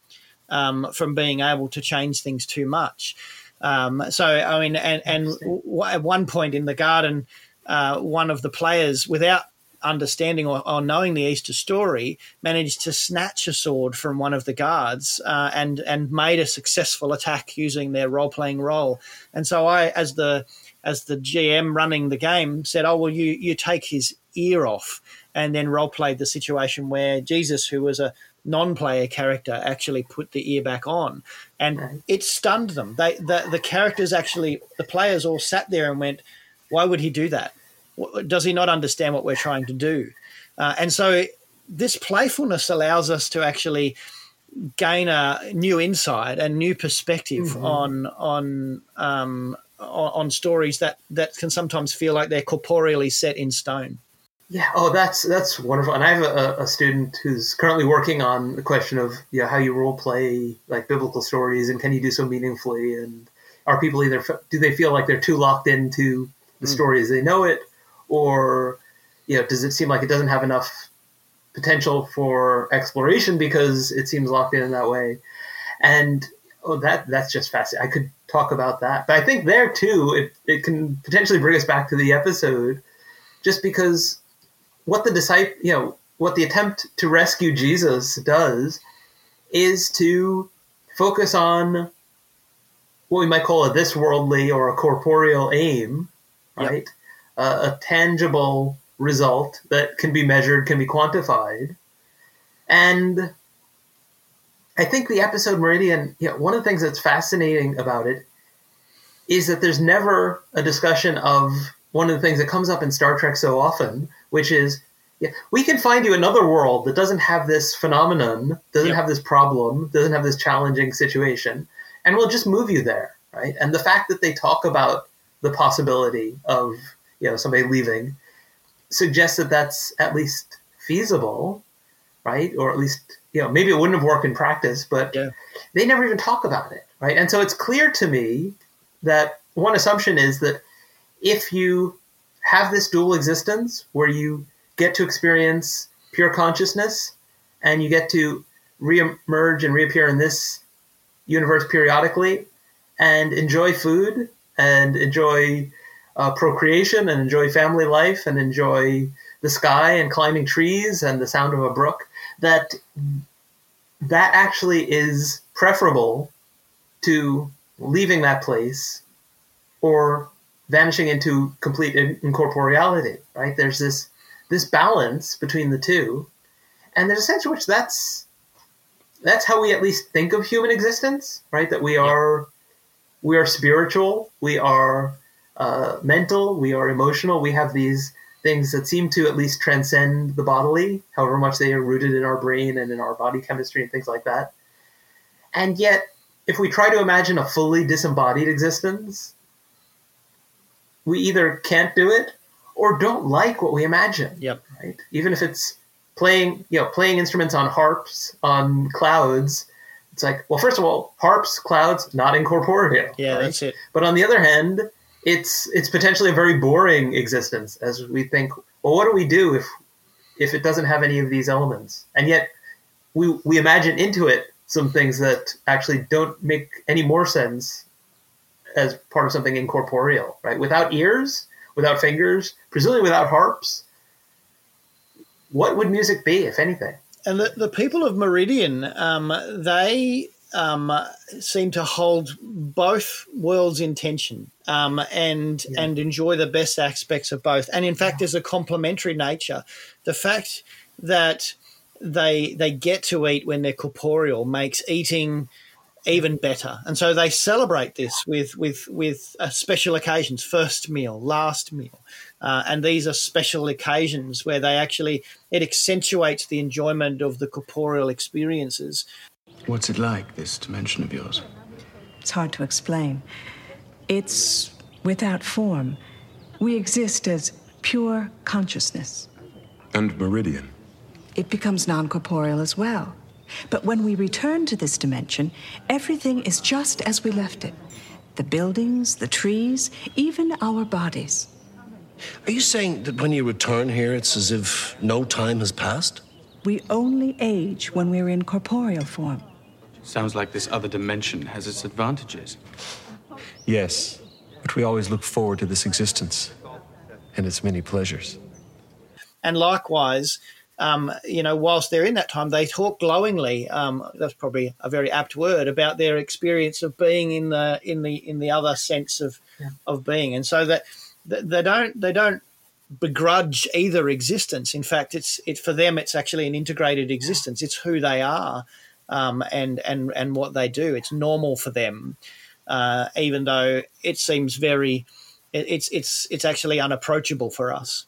um, from being able to change things too much. Um, so I mean, and and w- at one point in the garden, uh, one of the players, without understanding or, or, knowing the Easter story, managed to snatch a sword from one of the guards uh, and and made a successful attack using their role playing role. And so I, as the as the GM running the game, said, "Oh well, you you take his ear off," and then role played the situation where Jesus, who was a non-player character actually put the ear back on and right. it stunned them they the, the characters actually the players all sat there and went why would he do that does he not understand what we're trying to do uh, and so this playfulness allows us to actually gain a new insight and new perspective mm-hmm. on on um, on stories that that can sometimes feel like they're corporeally set in stone yeah. Oh, that's that's wonderful. And I have a, a, student who's currently working on the question of you know, how you role play like biblical stories and can you do so meaningfully and are people either do they feel like they're too locked into the mm. story as they know it or you know does it seem like it doesn't have enough potential for exploration because it seems locked in in that way and oh that that's just fascinating i could talk about that but i think there too it, it can potentially bring us back to the episode just because what the disciple, you know, what the attempt to rescue Jesus does is to focus on what we might call a this worldly or a corporeal aim, right? Yep. Uh, a tangible result that can be measured, can be quantified. And I think the episode Meridian, you know, one of the things that's fascinating about it is that there's never a discussion of one of the things that comes up in Star Trek so often, which is yeah, we can find you another world that doesn't have this phenomenon, doesn't yep. have this problem, doesn't have this challenging situation, and we'll just move you there, right? And the fact that they talk about the possibility of you know somebody leaving suggests that that's at least feasible, right? Or at least you know maybe it wouldn't have worked in practice, but yeah. they never even talk about it, right? And so it's clear to me that one assumption is that if you have this dual existence where you get to experience pure consciousness and you get to re-emerge and reappear in this universe periodically and enjoy food and enjoy uh, procreation and enjoy family life and enjoy the sky and climbing trees and the sound of a brook that that actually is preferable to leaving that place or vanishing into complete incorporeality, right? There's this this balance between the two, and there's a sense in which that's that's how we at least think of human existence, right? That we are we are spiritual, we are uh, mental, we are emotional. We have these things that seem to at least transcend the bodily, however much they are rooted in our brain and in our body chemistry and things like that. And yet, if we try to imagine a fully disembodied existence, we either can't do it or don't like what we imagine. Yep. Right. Even if it's playing, you know, playing instruments on harps on clouds. It's like, well, first of all, harps, clouds, not incorporeal. Yeah, right? that's it. But on the other hand, it's it's potentially a very boring existence as we think. Well, what do we do if if it doesn't have any of these elements? And yet, we we imagine into it some things that actually don't make any more sense as part of something incorporeal, right? Without ears, without fingers, presumably without harps, what would music be, if anything? And the, the people of Meridian, um, they um, seem to hold both worlds in tension um, and yeah. and enjoy the best aspects of both. And in fact, there's a complementary nature. The fact that they they get to eat when they're corporeal makes eating even better. And so they celebrate this with with with uh, special occasions, first meal, last meal, uh, and these are special occasions where they actually it accentuates the enjoyment of the corporeal experiences. What's it like this dimension of yours? It's hard to explain. It's without form. We exist as pure consciousness. And meridian. It becomes non corporeal as well. But when we return to this dimension, everything is just as we left it. the buildings, the trees, even our bodies. Are you saying that when you return here, it's as if no time has passed? We only age when we're in corporeal form. Sounds like this other dimension has its advantages. Yes, but we always look forward to this existence and its many pleasures. And likewise, um, you know, whilst they're in that time, they talk glowingly. Um, that's probably a very apt word about their experience of being in the in the in the other sense of yeah. of being, and so that they don't they don't begrudge either existence. In fact, it's it for them. It's actually an integrated existence. It's who they are, um, and and and what they do. It's normal for them, uh, even though it seems very. it's it's it's actually unapproachable for us.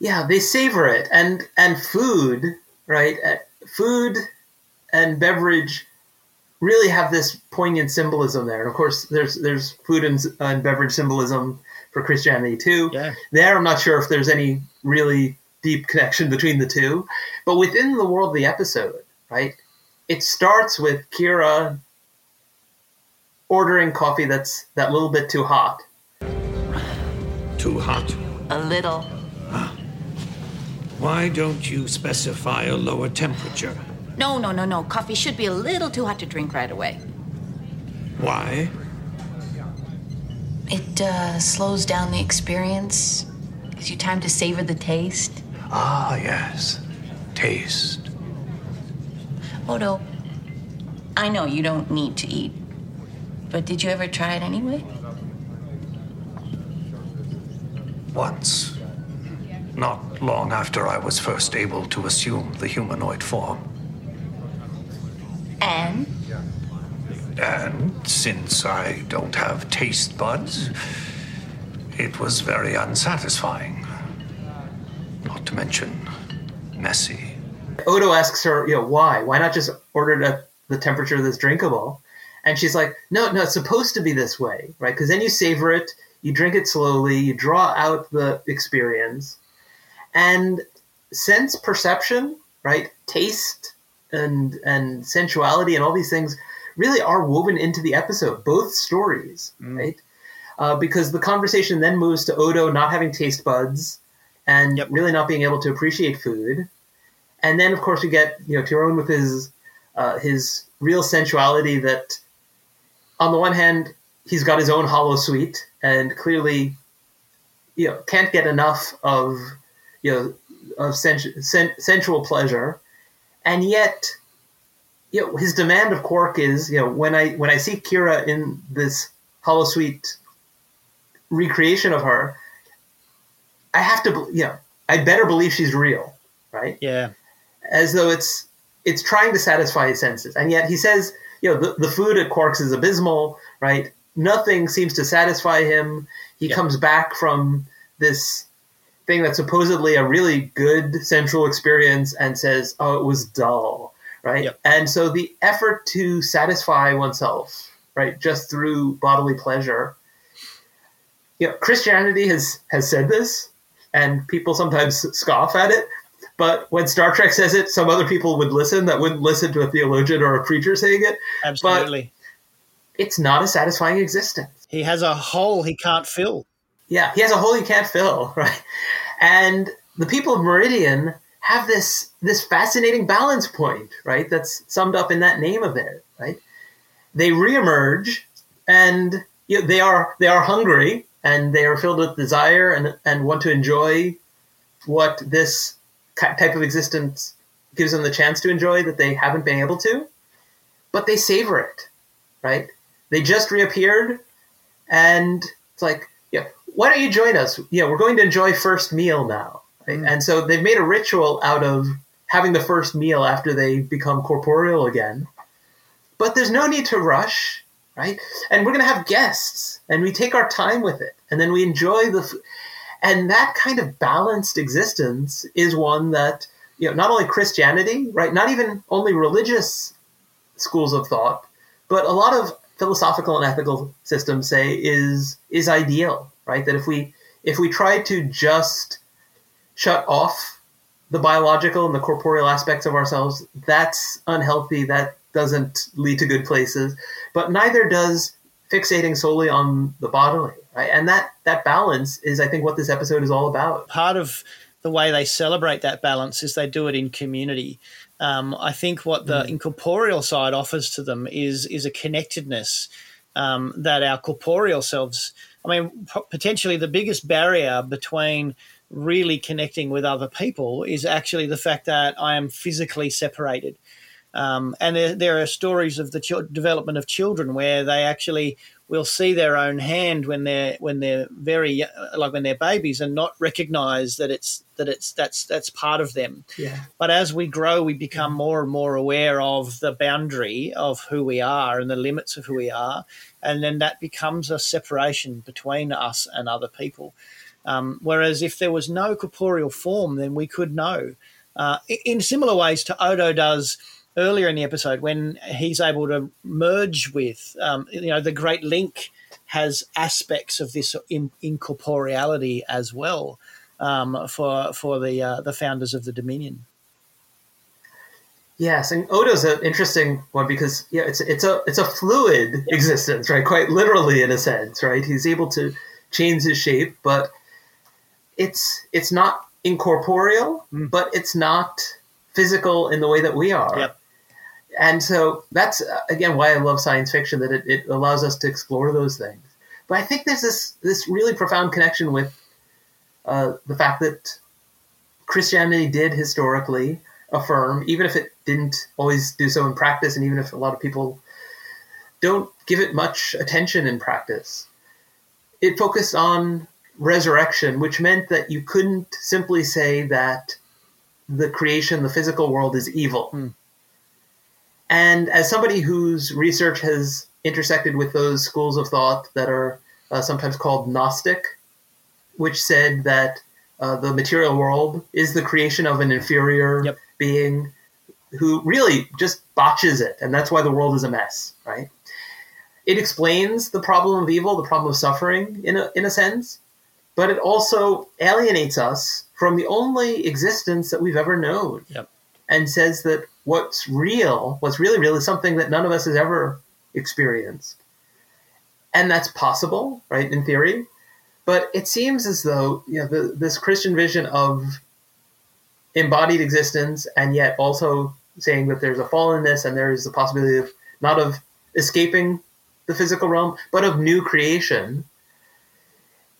Yeah, they savor it, and and food, right? Uh, food and beverage really have this poignant symbolism there. And of course, there's there's food and, and beverage symbolism for Christianity too. Yeah. There, I'm not sure if there's any really deep connection between the two, but within the world of the episode, right? It starts with Kira ordering coffee that's that little bit too hot. Too hot. A little. Ah. Why don't you specify a lower temperature? No, no, no, no. Coffee should be a little too hot to drink right away. Why? It uh, slows down the experience, gives you time to savor the taste. Ah, yes. Taste. Odo, I know you don't need to eat, but did you ever try it anyway? Once. Not long after I was first able to assume the humanoid form. And? And since I don't have taste buds, it was very unsatisfying. Not to mention messy. Odo asks her, you know, why? Why not just order it at the temperature that's drinkable? And she's like, no, no, it's supposed to be this way, right? Because then you savor it, you drink it slowly, you draw out the experience. And sense perception, right? Taste and and sensuality and all these things really are woven into the episode, both stories, mm. right? Uh, because the conversation then moves to Odo not having taste buds and yep. really not being able to appreciate food, and then of course we get you know Tiron with his uh, his real sensuality that on the one hand he's got his own holosuite and clearly you know can't get enough of you know of sen- sen- sensual pleasure and yet you know his demand of Quark is you know when I when I see Kira in this holosuite recreation of her, I have to you know I better believe she's real, right? Yeah, as though it's it's trying to satisfy his senses, and yet he says you know the, the food at Quark's is abysmal, right? Nothing seems to satisfy him. He yep. comes back from this thing that's supposedly a really good central experience and says, "Oh, it was dull." Right? Yep. And so the effort to satisfy oneself, right, just through bodily pleasure. You know, Christianity has has said this, and people sometimes scoff at it. But when Star Trek says it, some other people would listen that wouldn't listen to a theologian or a preacher saying it. Absolutely. But it's not a satisfying existence. He has a hole he can't fill. Yeah, he has a hole he can't fill, right? And the people of Meridian have this this fascinating balance point, right? That's summed up in that name of theirs, right? They reemerge, and you know, they are they are hungry and they are filled with desire and and want to enjoy what this type of existence gives them the chance to enjoy that they haven't been able to, but they savor it, right? They just reappeared, and it's like yeah, why don't you join us? Yeah, we're going to enjoy first meal now. Right? Mm. And so they've made a ritual out of having the first meal after they become corporeal again. But there's no need to rush, right? And we're going to have guests and we take our time with it and then we enjoy the f- and that kind of balanced existence is one that you know not only Christianity, right? Not even only religious schools of thought, but a lot of philosophical and ethical systems say is is ideal right? That if we if we try to just shut off the biological and the corporeal aspects of ourselves, that's unhealthy. That doesn't lead to good places. But neither does fixating solely on the bodily, right? And that that balance is, I think, what this episode is all about. Part of the way they celebrate that balance is they do it in community. Um, I think what the mm. incorporeal side offers to them is is a connectedness um, that our corporeal selves. I mean, potentially the biggest barrier between really connecting with other people is actually the fact that I am physically separated. Um, and there, there, are stories of the ch- development of children where they actually will see their own hand when they're when they're very like when they're babies and not recognize that it's that it's that's that's part of them. Yeah. But as we grow, we become more and more aware of the boundary of who we are and the limits of who we are, and then that becomes a separation between us and other people. Um, whereas if there was no corporeal form, then we could know. Uh, in similar ways to Odo does earlier in the episode when he's able to merge with, um, you know, the Great Link has aspects of this in, incorporeality as well um, for for the uh, the founders of the Dominion. Yes, and Odo's an interesting one because yeah, it's it's a it's a fluid yep. existence, right? Quite literally, in a sense, right? He's able to change his shape, but it's it's not incorporeal, mm. but it's not physical in the way that we are. Yep and so that's uh, again why I love science fiction that it, it, allows us to explore those things. But I think there's this this really profound connection with uh, the fact that Christianity did historically affirm, even if it didn't always do so in practice, and even if a lot of people don't give it much attention in practice, it focused on resurrection, which meant that you couldn't simply say that the creation, the physical world, is evil. Mm and as somebody whose research has intersected with those schools of thought that are uh, sometimes called Gnostic, which said that uh, the material world is the creation of an inferior yep. being who really just botches it, and that's why the world is a mess, right? It explains the problem of evil, the problem of suffering, in a, in a sense, but it also alienates us from the only existence that we've ever known. Yep. And says that what's real, what's really real, is something that none of us has ever experienced. And that's possible, right, in theory. But it seems as though you know the, this Christian vision of embodied existence, and yet also saying that there's a fallenness and there is the possibility of not of escaping the physical realm, but of new creation,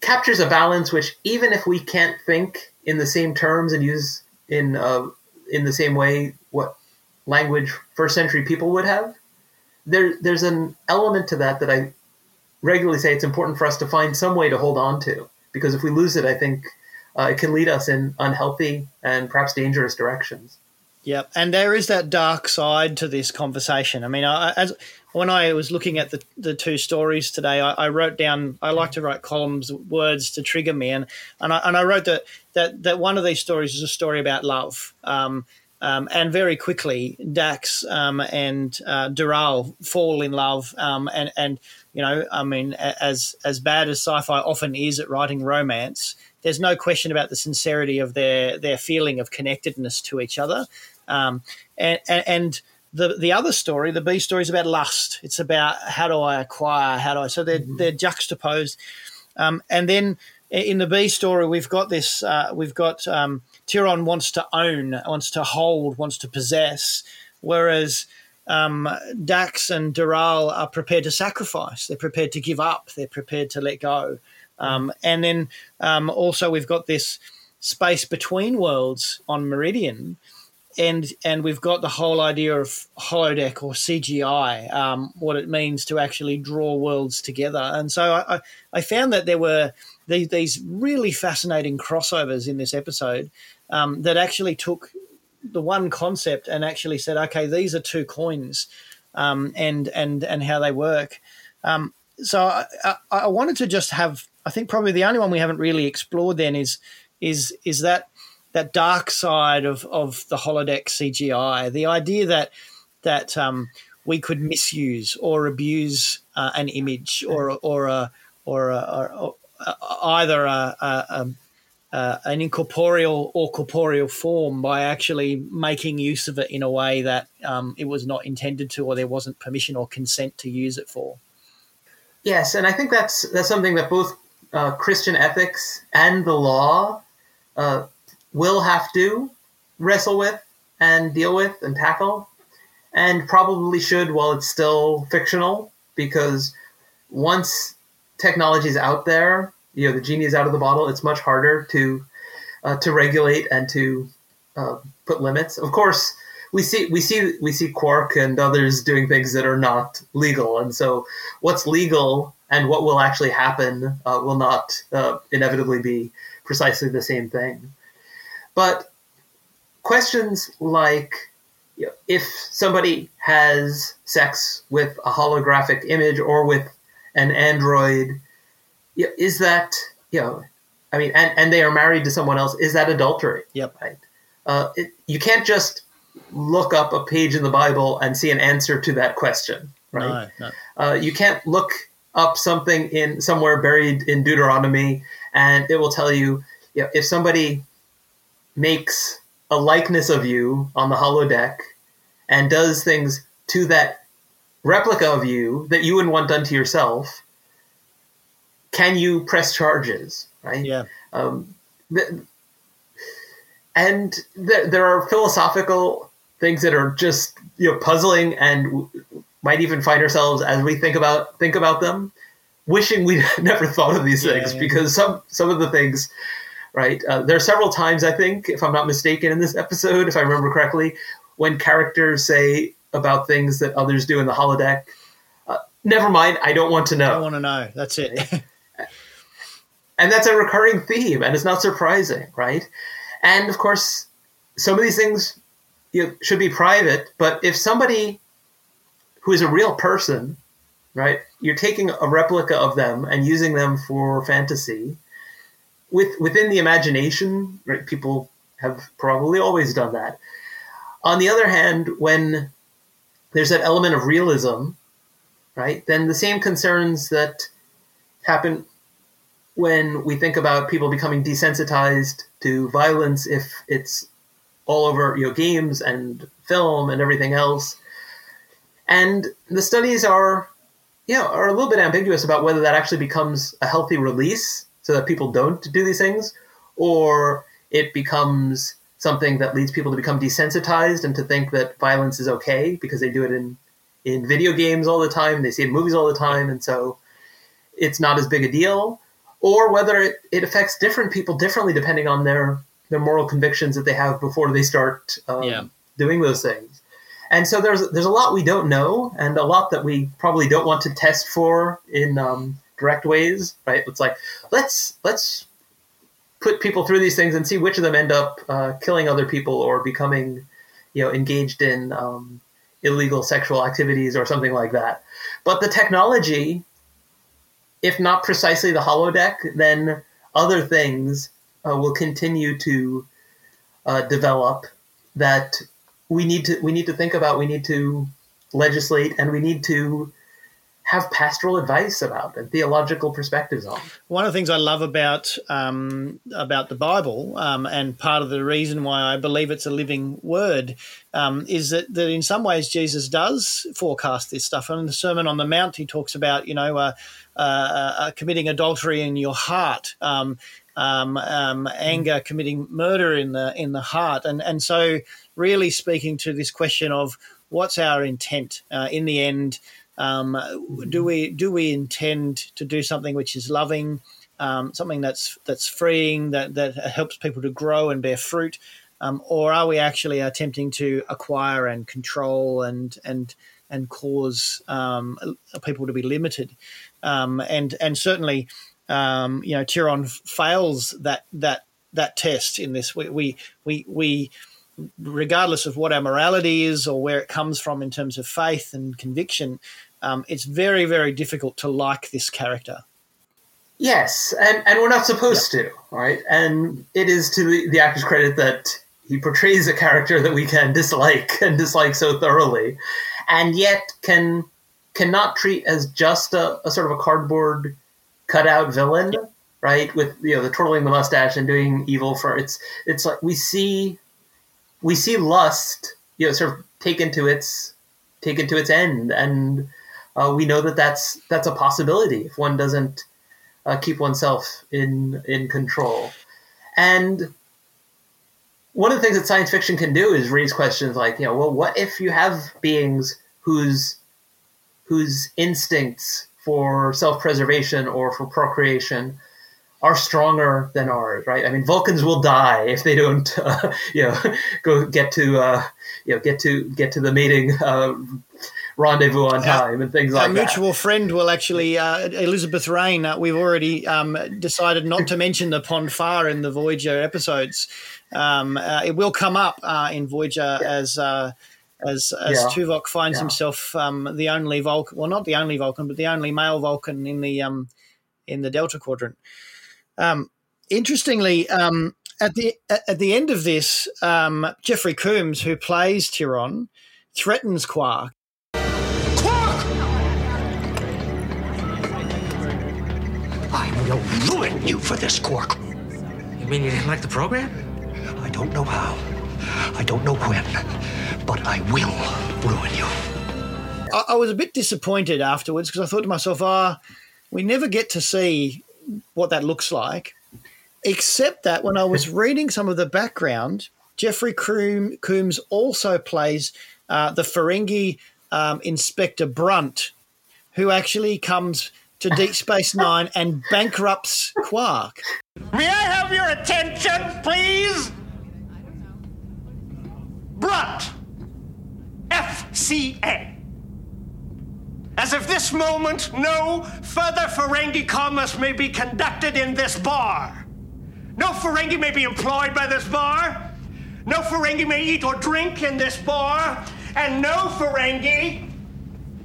captures a balance which, even if we can't think in the same terms and use in uh, in the same way language first century people would have. There, there's an element to that that I regularly say it's important for us to find some way to hold on to because if we lose it, I think uh, it can lead us in unhealthy and perhaps dangerous directions. Yeah, and there is that dark side to this conversation. I mean, I, as when I was looking at the, the two stories today, I, I, wrote down. I like to write columns, words to trigger me, and and I, and I wrote that that that one of these stories is a story about love. Um, um, and very quickly, Dax um, and uh, Deral fall in love, um, and and you know, I mean, as as bad as sci-fi often is at writing romance, there's no question about the sincerity of their their feeling of connectedness to each other, um, and, and, and the the other story, the B story, is about lust. It's about how do I acquire, how do I? So they're mm-hmm. they're juxtaposed, um, and then in the B story, we've got this. Uh, we've got um, Tiron wants to own, wants to hold, wants to possess, whereas um, Dax and Deral are prepared to sacrifice. They're prepared to give up. They're prepared to let go. Um, and then um, also we've got this space between worlds on Meridian, and and we've got the whole idea of holodeck or CGI, um, what it means to actually draw worlds together. And so I, I found that there were these, these really fascinating crossovers in this episode um, that actually took the one concept and actually said, okay, these are two coins, um, and and and how they work. Um, so I, I, I, wanted to just have, I think probably the only one we haven't really explored then is is is that that dark side of of the holodeck CGI, the idea that that um, we could misuse or abuse uh, an image or or a or, a, or, or either a, a, a uh, an incorporeal or corporeal form by actually making use of it in a way that um, it was not intended to, or there wasn't permission or consent to use it for. Yes, and I think that's that's something that both uh, Christian ethics and the law uh, will have to wrestle with and deal with and tackle, and probably should while it's still fictional, because once technology is out there, you know the genie is out of the bottle. It's much harder to uh, to regulate and to uh, put limits. Of course, we see we see we see Quark and others doing things that are not legal, and so what's legal and what will actually happen uh, will not uh, inevitably be precisely the same thing. But questions like you know, if somebody has sex with a holographic image or with an android, is that you know? I mean, and, and they are married to someone else. Is that adultery? Yep. Right. Uh, it, you can't just look up a page in the Bible and see an answer to that question, right? No, no. Uh, you can't look up something in somewhere buried in Deuteronomy and it will tell you, you know, if somebody makes a likeness of you on the holodeck and does things to that replica of you that you wouldn't want done to yourself, can you press charges? Right? Yeah. Um, and th- there are philosophical things that are just you know puzzling and w- might even find ourselves as we think about think about them wishing we never thought of these Yeah, things yeah. because some some of the things right uh, there are several times i think if i'm not mistaken in this episode if i remember correctly when characters say about things that others do in the holodeck uh, never mind i don't want to know I don't want to know. That's it. and that's a recurring theme and it's not surprising right? And of course some of these things you know, should be private but if somebody who is a real person right you're taking a replica of them and using them for fantasy with within the imagination right people have probably always done that. On the other hand when there's that element of realism right then the same concerns that happen when we think about people becoming desensitized to violence if it's all over you know games and film and everything else. And the studies are you know are a little bit ambiguous about whether that actually becomes a healthy release so that people don't do these things or it becomes something that leads people to become desensitized and to think that violence is okay because they do it in in video games all the time they see it in movies all the time and so it's not as big a deal or whether it, it affects different people differently depending on their their moral convictions that they have before they start um, Yeah. doing those things. And so there's there's a lot we don't know, and a lot that we probably don't want to test for in um, direct ways, right? It's like let's let's put people through these things and see which of them end up uh, killing other people or becoming, you know, engaged in um, illegal sexual activities or something like that. But the technology if not precisely the holodeck, then other things uh, will continue to uh, develop that we need to we need to think about. We need to legislate, and we need to have pastoral advice about and theological perspectives on. One of the things I love about um, about the Bible, um, and part of the reason why I believe it's a living word, um, is that, that in some ways Jesus does forecast this stuff. And in the Sermon on the Mount, he talks about you know uh, uh, uh, committing adultery in your heart. Um, um, um, anger, committing murder in the in the heart, and and so really speaking to this question of what's our intent uh, in the end. Um, do we do we intend to do something which is loving, um, something that's that's freeing, that that helps people to grow and bear fruit, um, or are we actually attempting to acquire and control and and and cause um, people to be limited? Um, and and certainly, um, you know, Tiron fails that that that test in this. We we we, we regardless of what our morality is or where it comes from in terms of faith and conviction, um, it's very, very difficult to like this character. Yes, and, and we're not supposed to, right? And it is to the, the actor's credit that he portrays a character that we can dislike and dislike so thoroughly, and yet can cannot treat as just a, a sort of a cardboard cutout villain, right? With you know the twirling the mustache and doing evil for it's it's like we see we see lust, you know, sort of taken to its taken to its end, and uh, we know that that's that's a possibility if one doesn't uh, keep oneself in in control. And one of the things that science fiction can do is raise questions like, you know, well, what if you have beings whose whose instincts for self-preservation or for procreation are stronger than ours, right? I mean, Vulcans will die if they don't, uh, you know, go get to, uh, you know, get to get to the mating uh, rendezvous on time and things like that. Our mutual friend will actually, uh, Elizabeth Rain, uh, we've already um, decided not to mention the Pon farr in the Voyager episodes. Um, uh, it will come up uh, in Voyager as. Uh, as, as Yeah. Tuvok finds Yeah. himself um, the only Vulcan, well, not the only Vulcan, but the only male Vulcan in the um, in the Delta Quadrant. Um, interestingly, um, at the at at the end of this, um, Jeffrey Combs, who plays Tiron, threatens Quark. Quark I will ruin you for this, Quark. You mean you didn't like the program? I don't know how. I don't know when. But I will ruin you. I, I was a bit disappointed afterwards because I thought to myself, ah, we never get to see what that looks like. Except that when I was reading some of the background, Jeffrey Coom- Combs also plays uh, the Ferengi um, Inspector Brunt, who actually comes to Deep Space Nine and bankrupts Quark. May I have your attention, please? Brunt. FCA. As of this moment, no further Ferengi commerce may be conducted in this bar. No Ferengi may be employed by this bar. No Ferengi may eat or drink in this bar. And no Ferengi,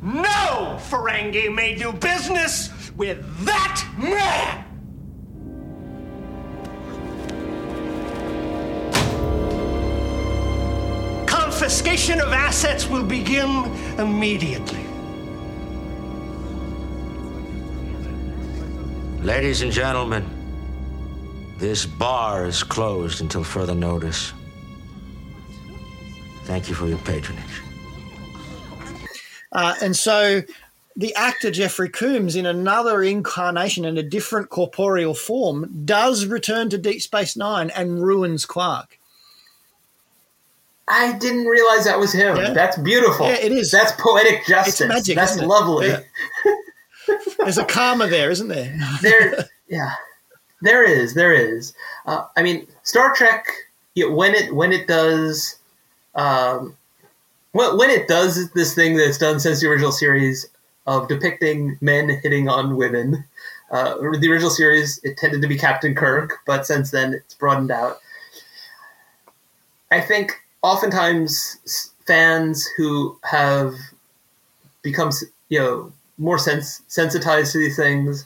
no Ferengi may do business with that man! Confiscation of assets will begin immediately. Ladies and gentlemen, this bar is closed until further notice. Thank you for your patronage. Uh, and so the actor Jeffrey Combs, in another incarnation in a different corporeal form, does return to Deep Space Nine and ruins Quark. I didn't realize that was him. Yeah. That's beautiful. Yeah, it is. That's poetic justice. It's magic. That's isn't it? lovely. Yeah. There's a comma there, isn't there? there, yeah, there is, there is. Uh, I mean, Star Trek, you know, when it when it does, um, when, when it does this thing that's done since the original series of depicting men hitting on women. Uh, the original series, it tended to be Captain Kirk, but since then it's broadened out. I think oftentimes fans who have become, you know, more sens- sensitized to these things.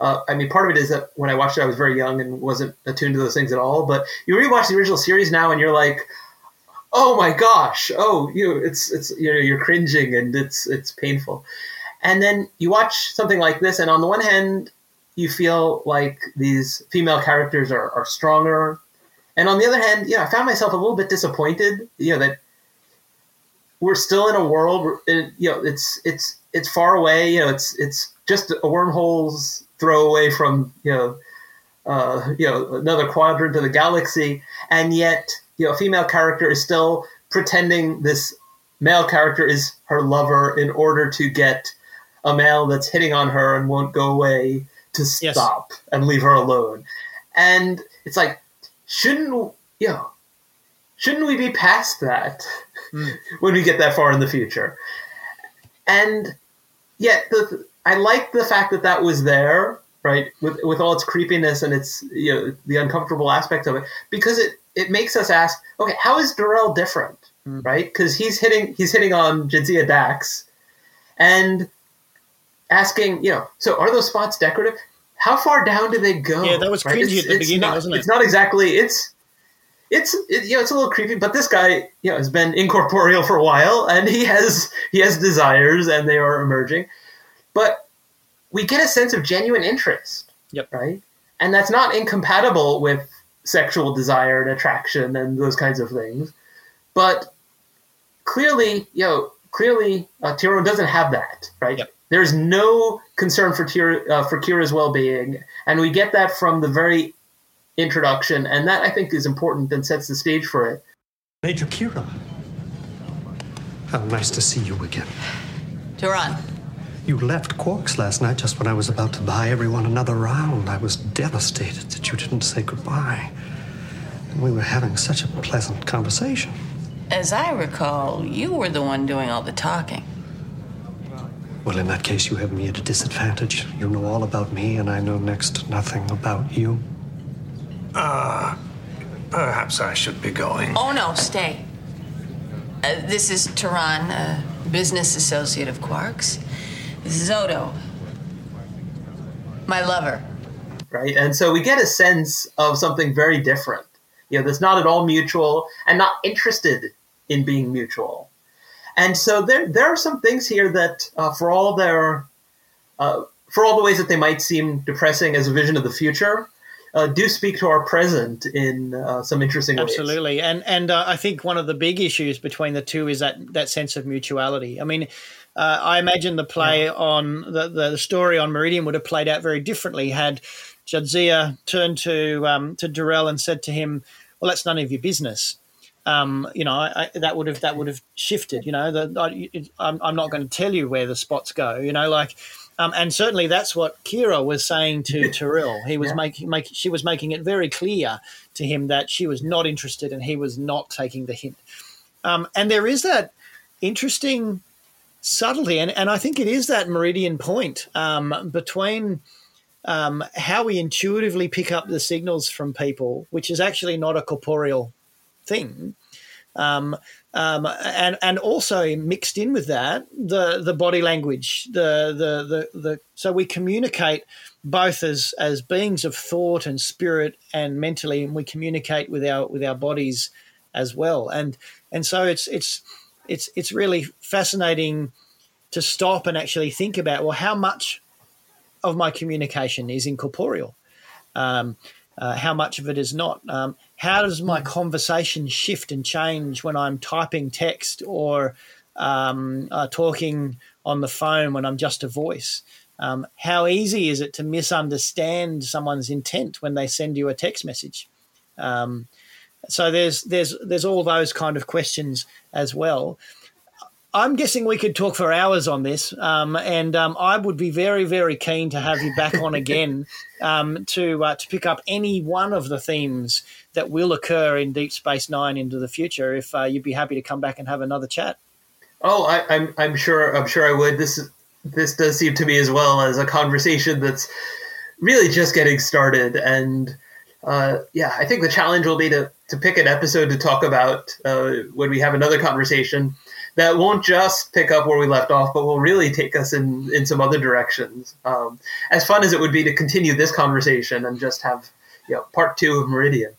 Uh, I mean, part of it is that when I watched it, I was very young and wasn't attuned to those things at all. But you rewatch the original series now, and you're like, "Oh my gosh! Oh, you, it's it's you know, you're cringing and it's it's painful." And then you watch something like this, and on the one hand, you feel like these female characters are, are stronger, and on the other hand, you know, I found myself a little bit disappointed. You know that we're still in a world, where you know, it's it's it's far away. You know, it's it's just a wormhole's throw away from you know, uh, you know, another quadrant of the galaxy, and yet you know, a female character is still pretending this male character is her lover in order to get a male that's hitting on her and won't go away to stop and leave her alone. And it's like, shouldn't you know, shouldn't we be past that when we get that far in the future? And yet, the, I like the fact that that was there, right, with with all its creepiness and its you know the uncomfortable aspect of it, because it it makes us ask, okay, how is Deral different, hmm. right? Because he's hitting he's hitting on Jadzia Dax, and asking, you know, so are those spots decorative? How far down do they go? Yeah, that was right? It's- at the beginning, not- wasn't it? It's not exactly. It's it's it, you know it's a little creepy, but this guy you know has been incorporeal for a while, and he has he has desires, and they are emerging. But we get a sense of genuine interest, yep. right? And that's not incompatible with sexual desire and attraction and those kinds of things. But clearly, you know, clearly uh, Tiron doesn't have that, right? Yep. There's no concern for Tyr- uh, for Kira's well-being, and we get that from the very introduction, and that I think is important and sets the stage for it. Major Kira, how nice to see you again. Tiron. You left Quarks last night just when I was about to buy everyone another round. I was devastated that you didn't say goodbye. And we were having such a pleasant conversation. As I recall, you were the one doing all the talking. Well, in that case, you have me at a disadvantage. You know all about me, and I know next to nothing about you. Uh, perhaps I should be going. Oh, no, stay. Uh, this is Tiron, a business associate of Quark's. This is Odo, my lover. Right, and so we get a sense of something very different. You know, that's not at all mutual and not interested in being mutual. And so there, there are some things here that, uh, for all their, uh, for all the ways that they might seem depressing as a vision of the future, uh, do speak to our present in uh, some interesting ways. Absolutely, and and uh, I think one of the big issues between the two is that that sense of mutuality. I mean, uh, I imagine the play yeah. on the, the story on Meridian would have played out very differently had Jadzia turned to um, to Deral and said to him, "Well, that's none of your business." Um, you know, I, I, that would have that would have shifted. You know, that I'm, I'm not going to tell you where the spots go. You know, like. Um, and certainly that's what Kira was saying to Tyrell. He was yeah. making make, she was making it very clear to him that she was not interested and he was not taking the hint. Um, and there is that interesting subtlety, and, and I think it is that meridian point um, between um, how we intuitively pick up the signals from people, which is actually not a corporeal thing. Um, and and also mixed in with that the the body language the, the the the so we communicate both as as beings of thought and spirit and mentally and we communicate with our with our bodies as well. And and so it's it's it's it's really fascinating to stop and actually think about well how much of my communication is incorporeal? Um, uh, how much of it is not? Um, how does my conversation shift and change when i'm typing text or um, uh, talking on the phone when i'm just a voice um, how easy is it to misunderstand someone's intent when they send you a text message um, so there's there's there's all those kind of questions as well. I'm guessing we could talk for hours on this, um, and um, I would be very, very keen to have you back on again um, to uh, to pick up any one of the themes that will occur in Deep Space Nine into the future. If uh, you'd be happy to come back and have another chat. Oh, I, I'm I'm sure I'm sure I would. This this does seem to me as well as a conversation that's really just getting started, and uh, yeah, I think the challenge will be to to pick an episode to talk about uh, when we have another conversation that won't just pick up where we left off, but will really take us in in some other directions. Um, as fun as it would be to continue this conversation and just have you know, part two of Meridian.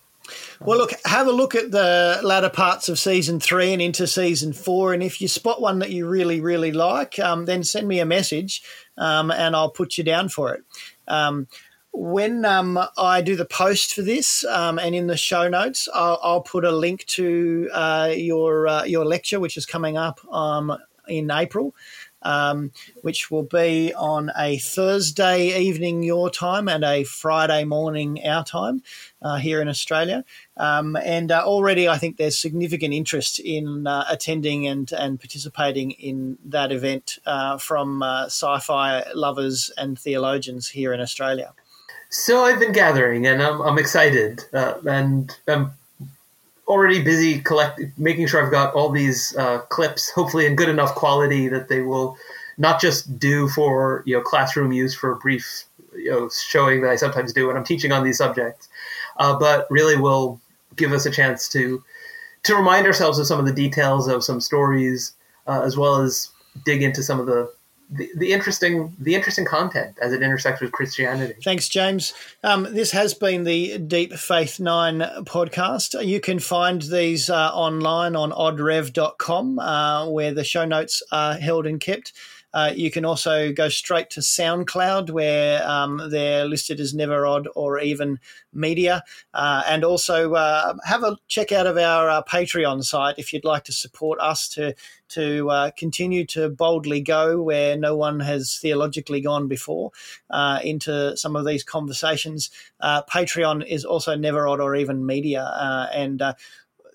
Well, look, have a look at the latter parts of season three and into season four. And if you spot one that you really, really like, um, then send me a message um, and I'll put you down for it. Um, when um, I do the post for this um, and in the show notes, I'll, I'll put a link to uh, your uh, your lecture, which is coming up um, in April, um, which will be on a Thursday evening your time and a Friday morning our time uh, here in Australia. Um, and uh, already, I think there's significant interest in uh, attending and and participating in that event uh, from sci-fi lovers and theologians here in Australia. So I've been gathering, and I'm, I'm excited, uh, and I'm already busy collecting, making sure I've got all these uh, clips, hopefully in good enough quality that they will not just do for you know classroom use for a brief you know showing that I sometimes do when I'm teaching on these subjects, uh, but really will give us a chance to to remind ourselves of some of the details of some stories, uh, as well as dig into some of the the, the interesting the interesting content as it intersects with Christianity. Thanks, James. Um, this has been the Deep Faith Nine podcast. You can find these uh, online on oddrev.com, uh, where the show notes are held and kept. Uh, you can also go straight to SoundCloud, where um, they're listed as Never Odd or even Media, uh, and also uh, have a check out of our uh, Patreon site if you'd like to support us to to uh, continue to boldly go where no one has theologically gone before uh, into some of these conversations. Patreon is also Never Odd or even Media, and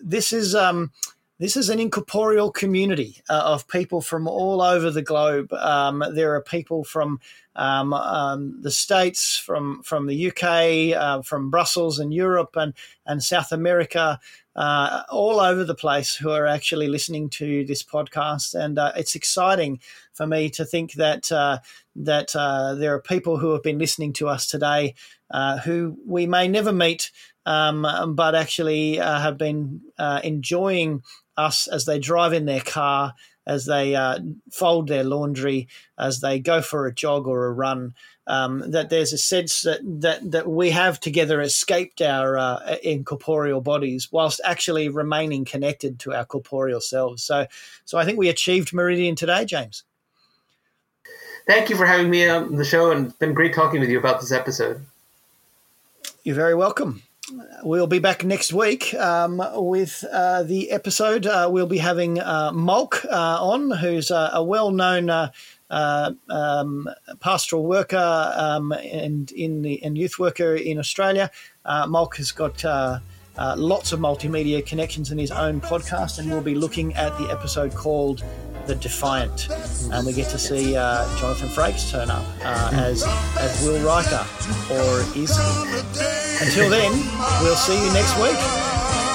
this is. Um, this is an incorporeal community uh, of people from all over the globe. Um, there are people from um, um, the States, from, from the UK, uh, from Brussels and Europe and, and South America, uh, all over the place who are actually listening to this podcast. And uh, it's exciting for me to think that, uh, that uh, there are people who have been listening to us today who we may never meet. Um, but actually have been enjoying us as they drive in their car, as they uh, fold their laundry, as they go for a jog or a run. Um, that there's a sense that, that that we have together escaped our uh, incorporeal bodies, whilst actually remaining connected to our corporeal selves. So, so I think we achieved Meridian today, James. Thank you for having me on the show, and it's been great talking with you about this episode. You're very welcome. We'll be back next week um, with uh, the episode. Uh, we'll be having uh, Mulk uh, on, who's a well known uh, uh, um, pastoral worker um, and in the and youth worker in Australia. Mulk has got lots of multimedia connections in his own podcast, and we'll be looking at the episode called the Defiant, and we get to see uh, Jonathan Frakes turn up uh, as as Will Riker, or is he? Until then, we'll see you next week.